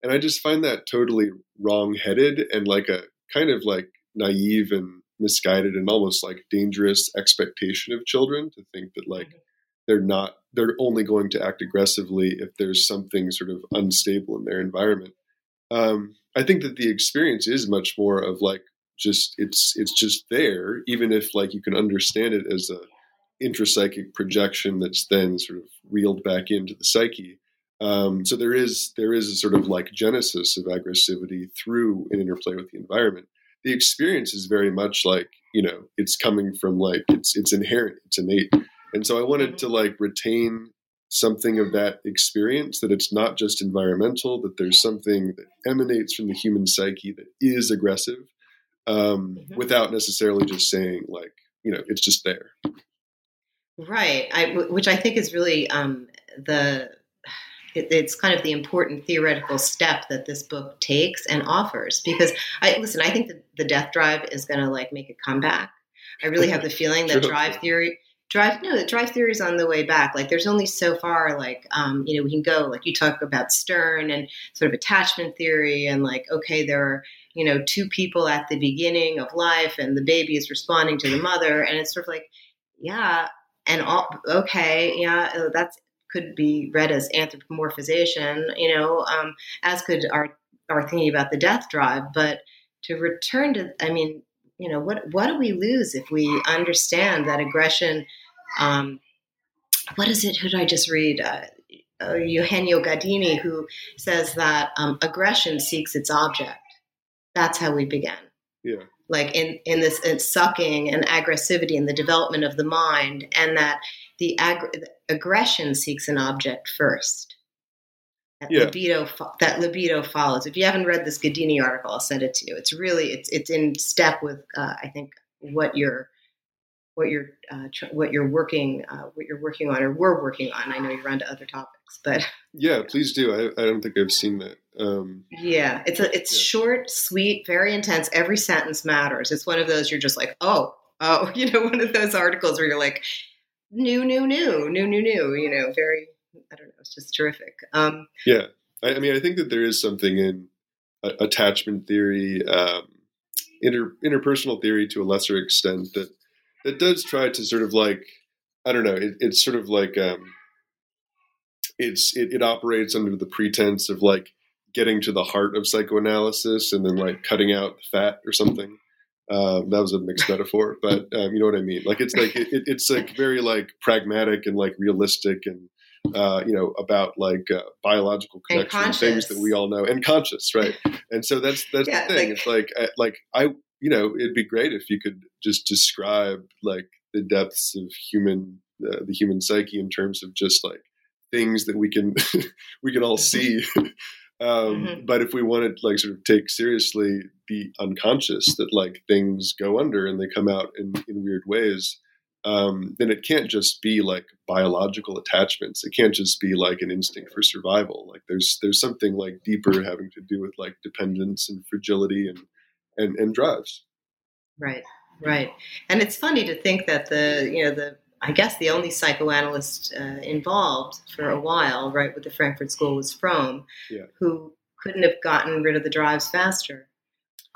And I just find that totally wrong-headed and like a kind of like naive and misguided and almost like dangerous expectation of children to think that like mm-hmm. They're not they're only going to act aggressively if there's something sort of unstable in their environment. Um, I think that the experience is much more of like just it's it's just there, even if like you can understand it as a intrapsychic projection that's then sort of reeled back into the psyche. Um, so there is there is a sort of like genesis of aggressivity through an interplay with the environment. The experience is very much like you know it's coming from like it's it's inherent, it's innate, and so I wanted to like retain something of that experience that it's not just environmental that there's something that emanates from the human psyche that is aggressive um, mm-hmm. without necessarily just saying like you know it's just there. Right. I, which i think is really um, the it, it's kind of the important theoretical step that this book takes and offers because i listen i think that the death drive is going to like make a comeback. I really have the feeling that drive theory drive no the drive theory is on the way back. Like there's only so far like um, you know we can go. Like you talk about stern and sort of attachment theory and like okay there are you know two people at the beginning of life and the baby is responding to the mother. And it's sort of like yeah and all okay yeah uh, that's could be read as anthropomorphization you know um, as could our our thinking about the death drive. But to return to i mean you know what what do we lose if we understand that aggression um, what is it who did i just read? Uh, uh, eugenio gaddini who says that um, aggression seeks its object. That's how we began yeah. Like in in this in sucking and aggressivity in the development of the mind and that the, ag- the aggression seeks an object first that yeah. libido that libido follows. If you haven't read this Gaddini article, I'll send it to you. It's really it's it's in step with uh, I think what you're what you're uh, tr- what you're working uh, what you're working on or we're working on. I know you're on to other topics, but yeah, please do. I, I don't think I've seen that. Um, yeah, it's a it's yeah. short, sweet, very intense. Every sentence matters. It's one of those you're just like, oh, oh, you know, one of those articles where you're like, new, new, new, new, new, new. You know, very I don't know. It's just terrific. Um, yeah, I, I, mean, I think that there is something in uh, attachment theory, um, inter, interpersonal theory to a lesser extent that that does try to sort of like I don't know. It, it's sort of like um, it's it, it operates under the pretense of like getting to the heart of psychoanalysis and then like cutting out the fat or something. Um, that was a mixed metaphor, but um, you know what I mean. Like it's like it, it's like very like pragmatic and like realistic and uh, you know, about like uh, biological connection, things that we all know, and conscious, right? And so that's that's yeah, the thing. Like, it's like I, like I, you know, it'd be great if you could just describe like the depths of human, uh, the human psyche in terms of just like things that we can we can all see. um, mm-hmm. But if we want to like sort of take seriously the unconscious, that like things go under and they come out in, in weird ways um, then it can't just be like biological attachments. It can't just be like an instinct for survival. Like there's there's something like deeper having to do with like dependence and fragility and and, and drives. Right, right. And it's funny to think that the you know the I guess the only psychoanalyst uh, involved for a while, right, with the Frankfurt School was Fromm, yeah. who couldn't have gotten rid of the drives faster.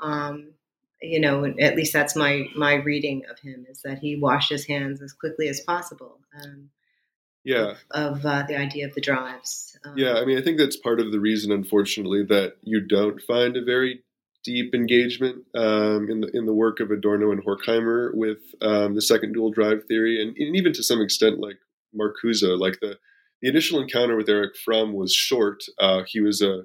Um, you know, at least that's my my reading of him is that he washed his hands as quickly as possible. Um, yeah, of, of uh, the idea of the drives. Um, yeah, I mean, I think that's part of the reason, unfortunately, that you don't find a very deep engagement um, in the in the work of Adorno and Horkheimer with um, the second dual drive theory, and, and, even to some extent, like Marcuse, like the the initial encounter with Erich Fromm was short. Uh, he was a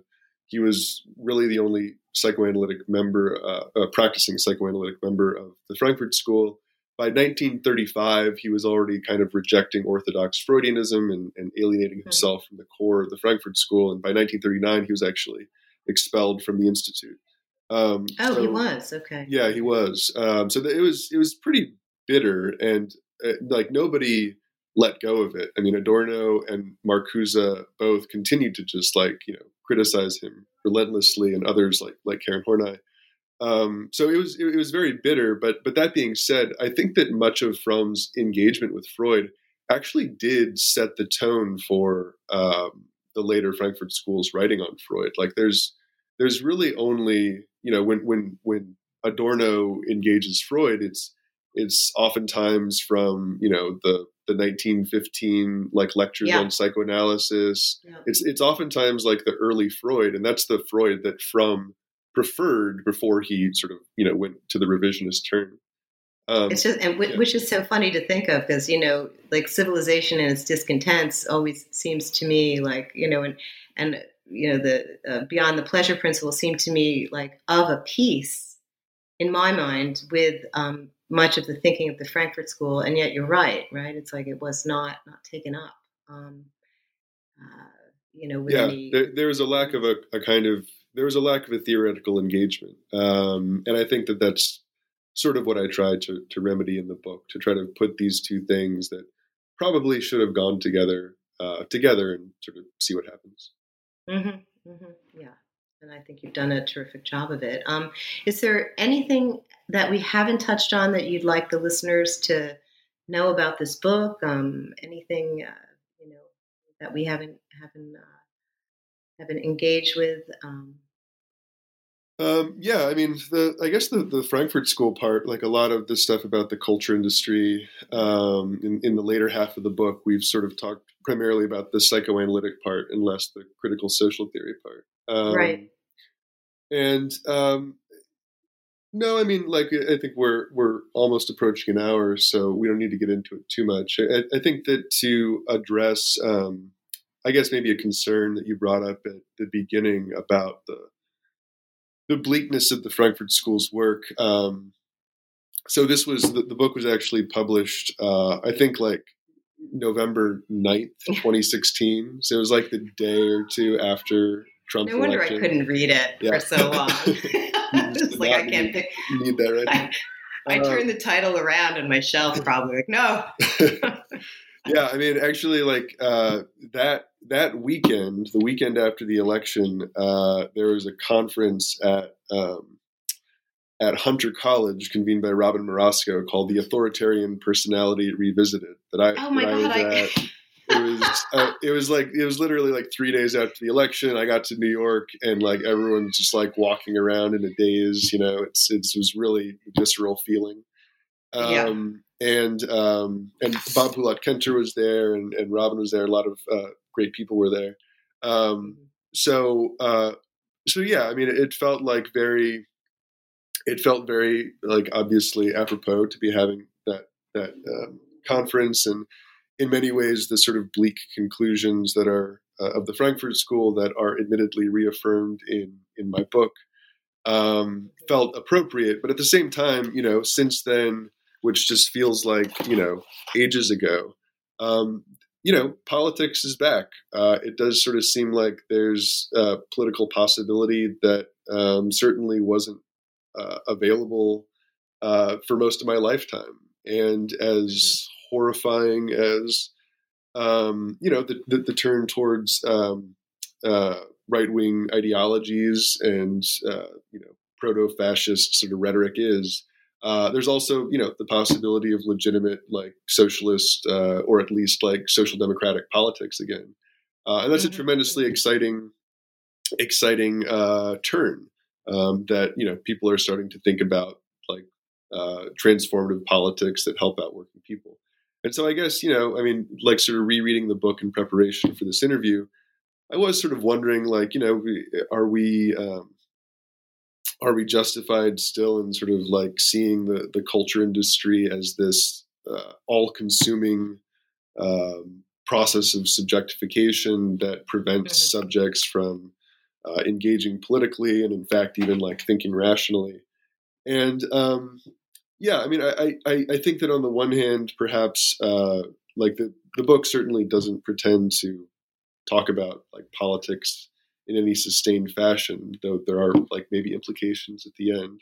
he was really the only psychoanalytic member, uh, a practicing psychoanalytic member of the Frankfurt School. By 1935, he was already kind of rejecting orthodox Freudianism and, and alienating hmm. himself from the core of the Frankfurt School. And by 1939, he was actually expelled from the institute. Um, oh, so, he was okay. Yeah, he was. Um, so it was it was pretty bitter, and uh, like nobody let go of it. I mean, Adorno and Marcuse both continued to just like you know criticize him relentlessly, and others like like Karen Horney. Um, so it was it, was very bitter. But but that being said, I think that much of Fromm's engagement with Freud actually did set the tone for um, the later Frankfurt School's writing on Freud. Like there's there's really only you know when when when Adorno engages Freud, it's it's oftentimes from you know the the 1915 like lectures yeah. on psychoanalysis. Yeah. It's it's oftentimes like the early Freud, and that's the Freud that Fromm preferred before he sort of you know went to the revisionist turn. Um, it's just, and w- yeah. which is so funny to think of because you know, like civilization and its discontents always seems to me like you know, and and you know, the uh, beyond the pleasure principle seemed to me like of a piece in my mind with um, much of the thinking of the Frankfurt School, and yet you're right, right? It's like it was not not taken up. Um, uh, you know, yeah, any... there, there, was a lack of a, a, kind of there was a lack of a theoretical engagement, um, and I think that that's sort of what I tried to, to remedy in the book to try to put these two things that probably should have gone together uh, together and sort of see what happens. Mm-hmm, mm-hmm, yeah, and I think you've done a terrific job of it. Um, is there anything that we haven't touched on that you'd like the listeners to know about this book? Um, anything uh, you know that we haven't haven't uh, haven't engaged with? Um, um, yeah, I mean, the I guess the, the Frankfurt School part, like a lot of the stuff about the culture industry, um, in, in the later half of the book, we've sort of talked primarily about the psychoanalytic part and less the critical social theory part. Um, right. And um, no, I mean, like I think we're we're almost approaching an hour, so we don't need to get into it too much. I, I think that to address, um, I guess maybe a concern that you brought up at the beginning about the the bleakness of the Frankfurt School's work. Um, so this was the, the, book was actually published, uh, I think, like November 9th, 2016. So it was like the day or two after Trump. No wonder election. I couldn't read it yeah. for so long. it's like I can't pick. Need that right. I, I uh, turned the title around on my shelf, probably like no. yeah, I mean, actually, like uh, that that weekend, the weekend after the election, uh, there was a conference at um, at Hunter College convened by Robyn Marasco called "The Authoritarian Personality Revisited." That I oh my god, I. it was uh, it was like it was literally like three days after the election. I got to New York and like everyone's just like walking around in a daze. You know, it's it was really visceral feeling. Um, yeah and um, and Bob Hullot-Kentor was there, and, and Robyn was there. A lot of uh, great people were there. Um, so uh, so yeah, I mean, it, it, felt like very, it felt very like obviously apropos to be having that that um, conference, and in many ways the sort of bleak conclusions that are uh, of the Frankfurt School that are admittedly reaffirmed in in my book um, felt appropriate, but at the same time, you know, since then which just feels like you know ages ago. Um, you know, politics is back. Uh, it does sort of seem like there's a political possibility that um, certainly wasn't uh, available uh, for most of my lifetime. And as mm-hmm. Horrifying as um, you know the, the, the turn towards um, uh, right wing ideologies and uh, you know proto fascist sort of rhetoric is, uh, there's also, you know, the possibility of legitimate, like socialist uh, or at least like social democratic politics again, uh, and that's mm-hmm. a tremendously exciting, exciting uh, turn um, that you know people are starting to think about, like uh, transformative politics that help out working people. And so I guess you know, I mean, like sort of rereading the book in preparation for this interview, I was sort of wondering, like, you know, are we um, are we justified still in sort of like seeing the, the culture industry as this uh, all consuming um, process of subjectification that prevents mm-hmm. subjects from uh, engaging politically and in fact even like thinking rationally and um, yeah i mean I, I, I think that on the one hand perhaps uh, like the, the book certainly doesn't pretend to talk about like politics in any sustained fashion, though there are like maybe implications at the end.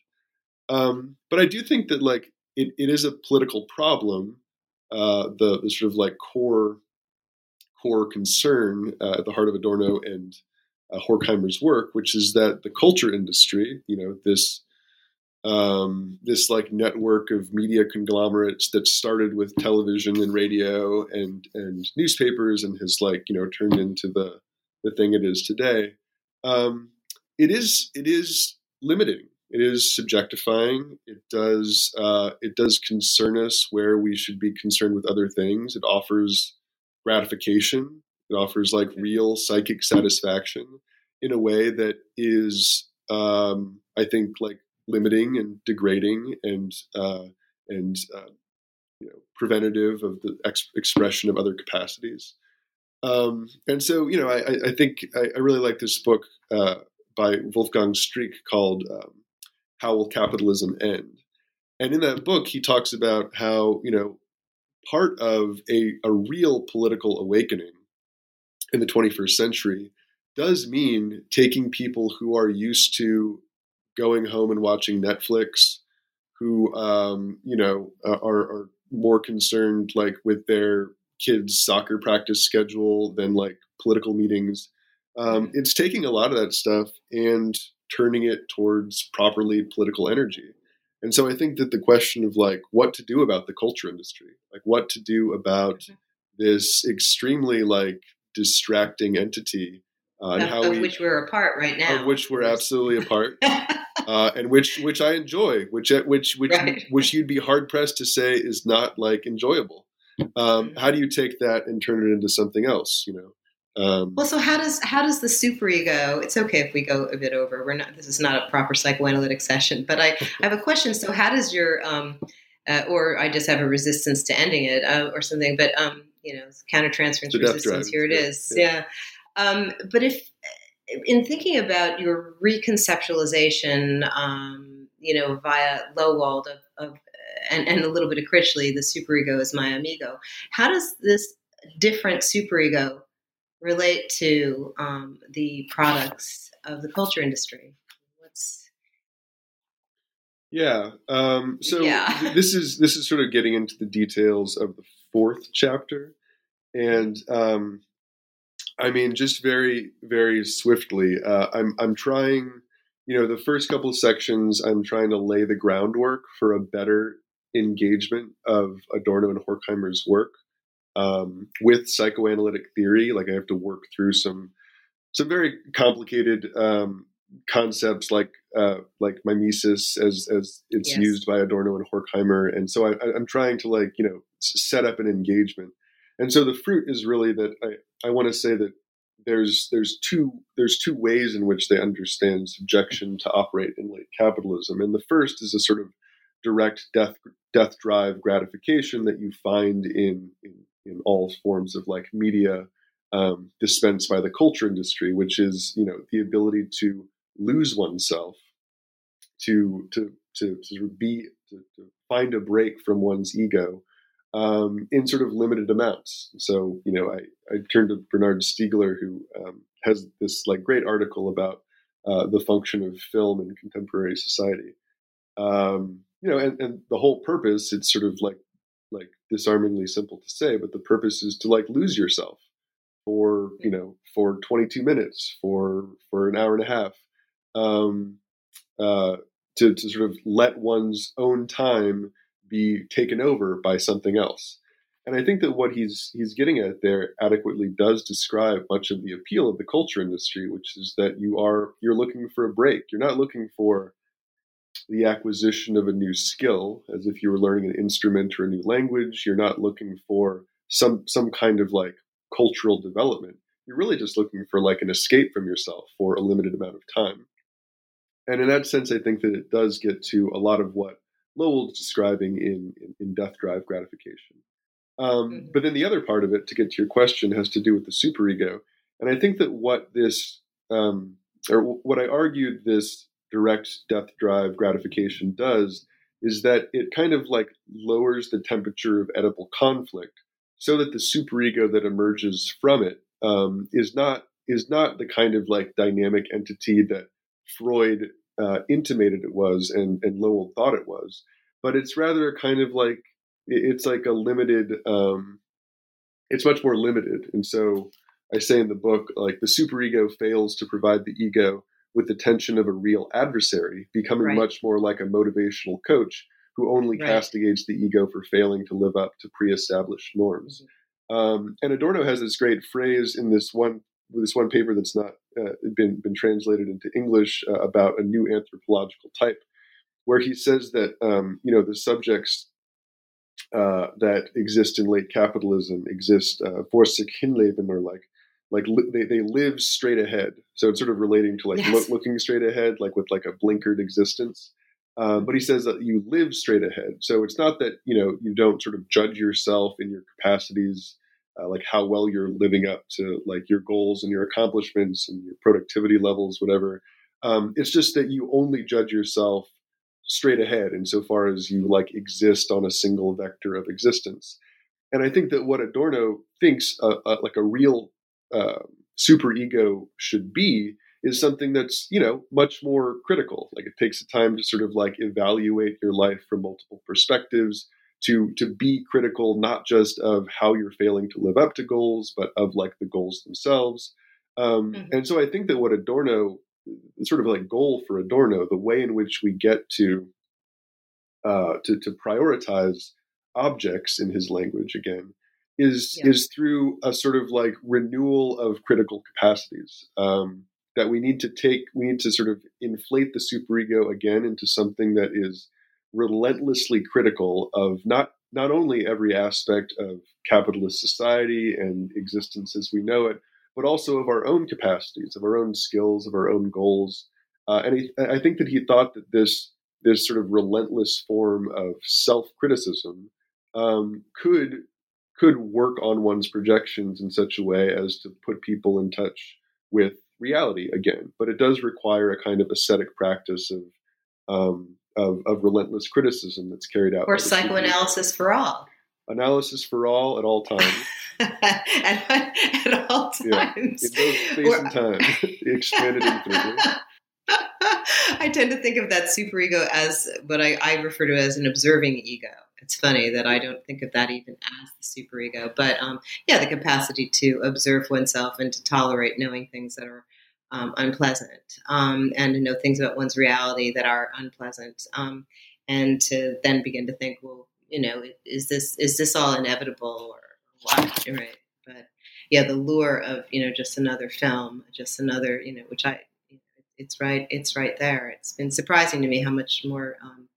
Um, but I do think that like it, it is a political problem. Uh, the, the sort of like core core concern uh, at the heart of Adorno and uh, Horkheimer's work, which is that the culture industry, you know, this um, this like network of media conglomerates that started with television and radio and and newspapers and has like you know turned into the the thing it is today, um, it is it is limiting. It is subjectifying. It does uh, it does concern us where we should be concerned with other things. It offers gratification. It offers like real psychic satisfaction in a way that is um, I think like limiting and degrading and uh, and uh, you know preventative of the ex- expression of other capacities. Um, and so, you know, I, I think I, I, really like this book uh, by Wolfgang Streeck called um, "How Will Capitalism End?" And in that book, he talks about how you know part of a, a real political awakening in the 21st century does mean taking people who are used to going home and watching Netflix, who um, you know are, are more concerned like with their kids' soccer practice schedule than like political meetings. Um, mm-hmm. it's taking a lot of that stuff and turning it towards properly political energy. And so I think that the question of like what to do about the culture industry, like what to do about mm-hmm. this extremely like distracting entity, uh, of, how of we, which we're apart right now, of which we're absolutely apart, uh, and which which I enjoy, which which which right. which you'd be hard pressed to say is not like enjoyable. Um, how do you take that and turn it into something else? You know. Um, well, so how does how does the superego? It's okay if we go a bit over. We're not. This is not a proper psychoanalytic session, but I, I have a question. So, how does your um, uh, or I just have a resistance to ending it uh, or something? But um, you know, countertransference resistance. Here it yeah, is. Yeah. yeah. Um, but if in thinking about your reconceptualization, um, you know, via Loewald of, of and, and a little bit of Critchley, the superego is my amigo. How does this different superego relate to um, the products of the culture industry? What's yeah. Um, so yeah. th- this is this is sort of getting into the details of the fourth chapter, and um, I mean, just very very swiftly, uh, I'm I'm trying. You know, the first couple of sections, I'm trying to lay the groundwork for a better engagement of Adorno and Horkheimer's work um, with psychoanalytic theory. Like I have to work through some some very complicated um, concepts like uh, like mimesis as as it's yes. used by Adorno and Horkheimer, and so I, I'm trying to like you know set up an engagement. And so the fruit is really that I, I want to say that there's there's two there's two ways in which they understand subjection to operate in late capitalism, and the first is a sort of direct death death drive gratification that you find in, in in all forms of like media um, dispensed by the culture industry, which is you know the ability to lose oneself, to to to, to be to, to find a break from one's ego um, in sort of limited amounts. So you know I I turned to Bernard Stiegler who um, has this like great article about uh, the function of film in contemporary society. Um, you know, and, and the whole purpose, it's sort of like like disarmingly simple to say, but the purpose is to like lose yourself for you know for 22 minutes for for an hour and a half um, uh, to to sort of let one's own time be taken over by something else. And I think that what he's he's getting at there adequately does describe much of the appeal of the culture industry, which is that you are you're looking for a break. You're not looking for the acquisition of a new skill, as if you were learning an instrument or a new language. You're not looking for some some kind of like cultural development. You're really just looking for like an escape from yourself for a limited amount of time. And in that sense, I think that it does get to a lot of what Loewald is describing in, in, in Death Drive Gratification. Um, mm-hmm. But then the other part of it, to get to your question, has to do with the superego. And I think that what this, um, or what I argued this direct death drive gratification does is that it kind of like lowers the temperature of oedipal conflict so that the superego that emerges from it um, is not is not the kind of like dynamic entity that Freud uh, intimated it was and, and Loewald thought it was, but it's rather a kind of like it's like a limited. Um, it's much more limited, and so I say in the book like the superego fails to provide the ego with the tension of a real adversary, becoming right. much more like a motivational coach who only right. castigates the ego for failing to live up to pre-established norms. Mm-hmm. Um, and Adorno has this great phrase in this one this one paper that's not uh, been been translated into English uh, about a new anthropological type, where he says that um, you know the subjects uh, that exist in late capitalism exist uh, vor sich hinleben or like like li- they, they live straight ahead. So it's sort of relating to like Yes. look, looking straight ahead, like with like a blinkered existence. Um, but he says that you live straight ahead. So it's not that you know you don't sort of judge yourself in your capacities, uh, like how well you're living up to like your goals and your accomplishments and your productivity levels, whatever. Um, it's just that you only judge yourself straight ahead insofar as you like exist on a single vector of existence. And I think that what Adorno thinks uh, uh, like a real uh, superego should be is something that's you know much more critical. Like it takes the time to sort of like evaluate your life from multiple perspectives, to to be critical not just of how you're failing to live up to goals, but of like the goals themselves. Um, Mhm. And so I think that what Adorno, sort of like goal for Adorno, the way in which we get to uh, to, to prioritize objects in his language again is Yeah. is through a sort of like renewal of critical capacities um, that we need to take we need to sort of inflate the superego again into something that is relentlessly critical of not not only every aspect of capitalist society and existence as we know it but also of our own capacities of our own skills of our own goals uh, and he, I think that he thought that this this sort of relentless form of self criticism um, could could work on one's projections in such a way as to put people in touch with reality again. But it does require a kind of ascetic practice of um, of, of relentless criticism that's carried out. Or psychoanalysis for all. analysis for all at all times at, at all Yeah. times. in both space and time, expanded infinitely. I tend to think of that superego as what I, I refer to as an observing ego. It's funny that I don't think of that even as the superego, but um, yeah, the capacity to observe oneself and to tolerate knowing things that are um, unpleasant, um, and to know things about one's reality that are unpleasant, um, and to then begin to think, well, you know, is this is this all inevitable or what? Right, but yeah, the lure of you know just another film, just another you know, which I it's right it's right there. It's been surprising to me how much more um,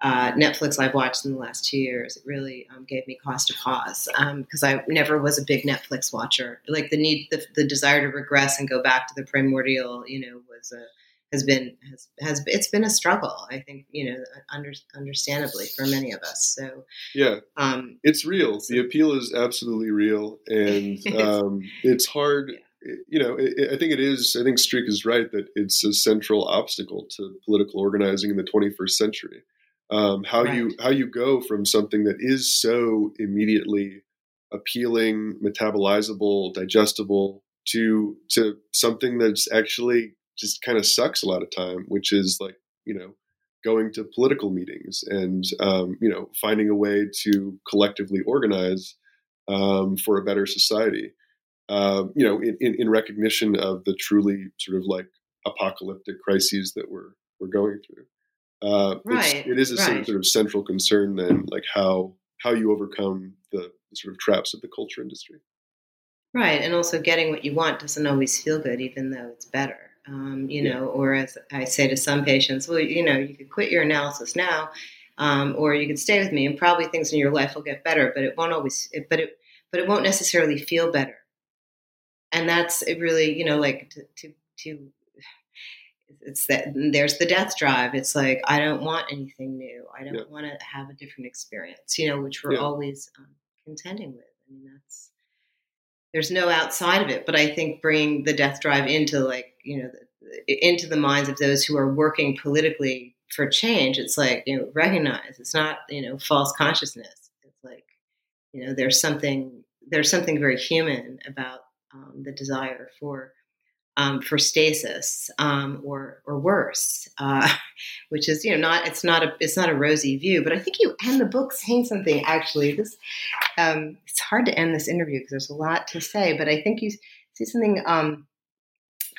uh, Netflix I've watched in the last two years. It really um, gave me cause to pause because I never was a big Netflix watcher. Like the need, the, the desire to regress and go back to the primordial, you know, was a has been has has it's been a struggle. I think you know, under, understandably for many of us. So Yeah, um, it's real. The appeal is absolutely real, and um, it's hard. You know, it, I think it is. I think Streeck is right that it's a central obstacle to political organizing in the 21st century. Um, how you how you go from something that is so immediately appealing, metabolizable, digestible to to something that's actually just kind of sucks a lot of time, which is like you know going to political meetings and um, you know finding a way to collectively organize um, for a better society. Um, you know, in, in, in recognition of the truly sort of like apocalyptic crises that we're we're going through. Uh, Right, it is a sort of- right. sort of central concern then, like how how you overcome the sort of traps of the culture industry. Right, and also getting what you want doesn't always feel good, even though it's better. Um, you Yeah. know, or as I say to some patients, well, you know, you could quit your analysis now, um, or you could stay with me, and probably things in your life will get better. But it won't always. It, but it, but it won't necessarily feel better. And that's it really, you know, like to to, to it's that there's the death drive. It's like I don't want anything new. I don't Yeah. want to have a different experience. You know, which we're Yeah. always um, contending with. I mean, that's there's no outside of it. But I think bringing the death drive into like you know the, into the minds of those who are working politically for change, it's like you know recognize it's not you know false consciousness. It's like you know there's something there's something very human about um, the desire for um, for stasis um, or or worse, uh, which is you know not it's not a it's not a rosy view. But I think you end the book saying something actually. This um, it's hard to end this interview because there's a lot to say, but I think you see something um,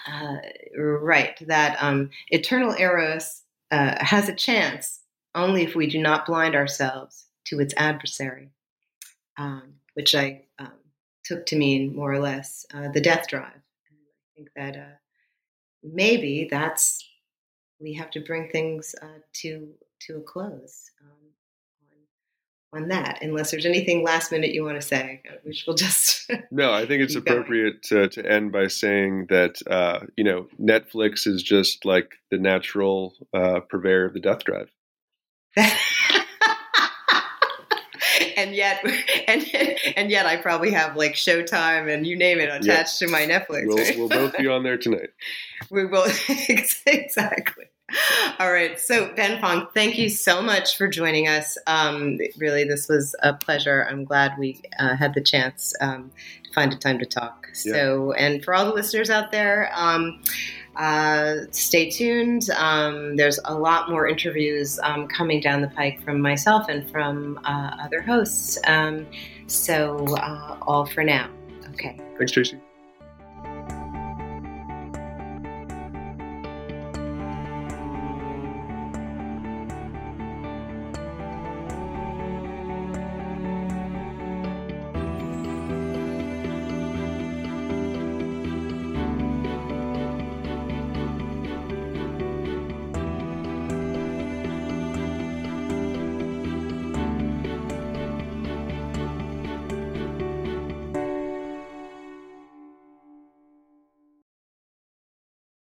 uh, right that um, eternal eros uh, has a chance only if we do not blind ourselves to its adversary, um, which I took to mean more or less uh, the death drive. Think that uh, maybe that's we have to bring things uh, to to a close um, on that, unless there's anything last minute you want to say, which we'll just. no, I think it's appropriate to, to end by saying that, uh, you know, Netflix is just like the natural uh, purveyor of the death drive. and yet, and and yet, I probably have like Showtime and you name it attached to my Netflix. We'll, right? we'll both be on there tonight. We will exactly. All right. So Ben Fong, thank you so much for joining us. Um, really, this was a pleasure. I'm glad we uh, had the chance um, to find a time to talk. So, and for all the listeners out there. Um, uh, stay tuned. Um, there's a lot more interviews um, coming down the pike from myself and from uh, other hosts. Um, so, uh, all for now. Okay. Thanks, Tracy.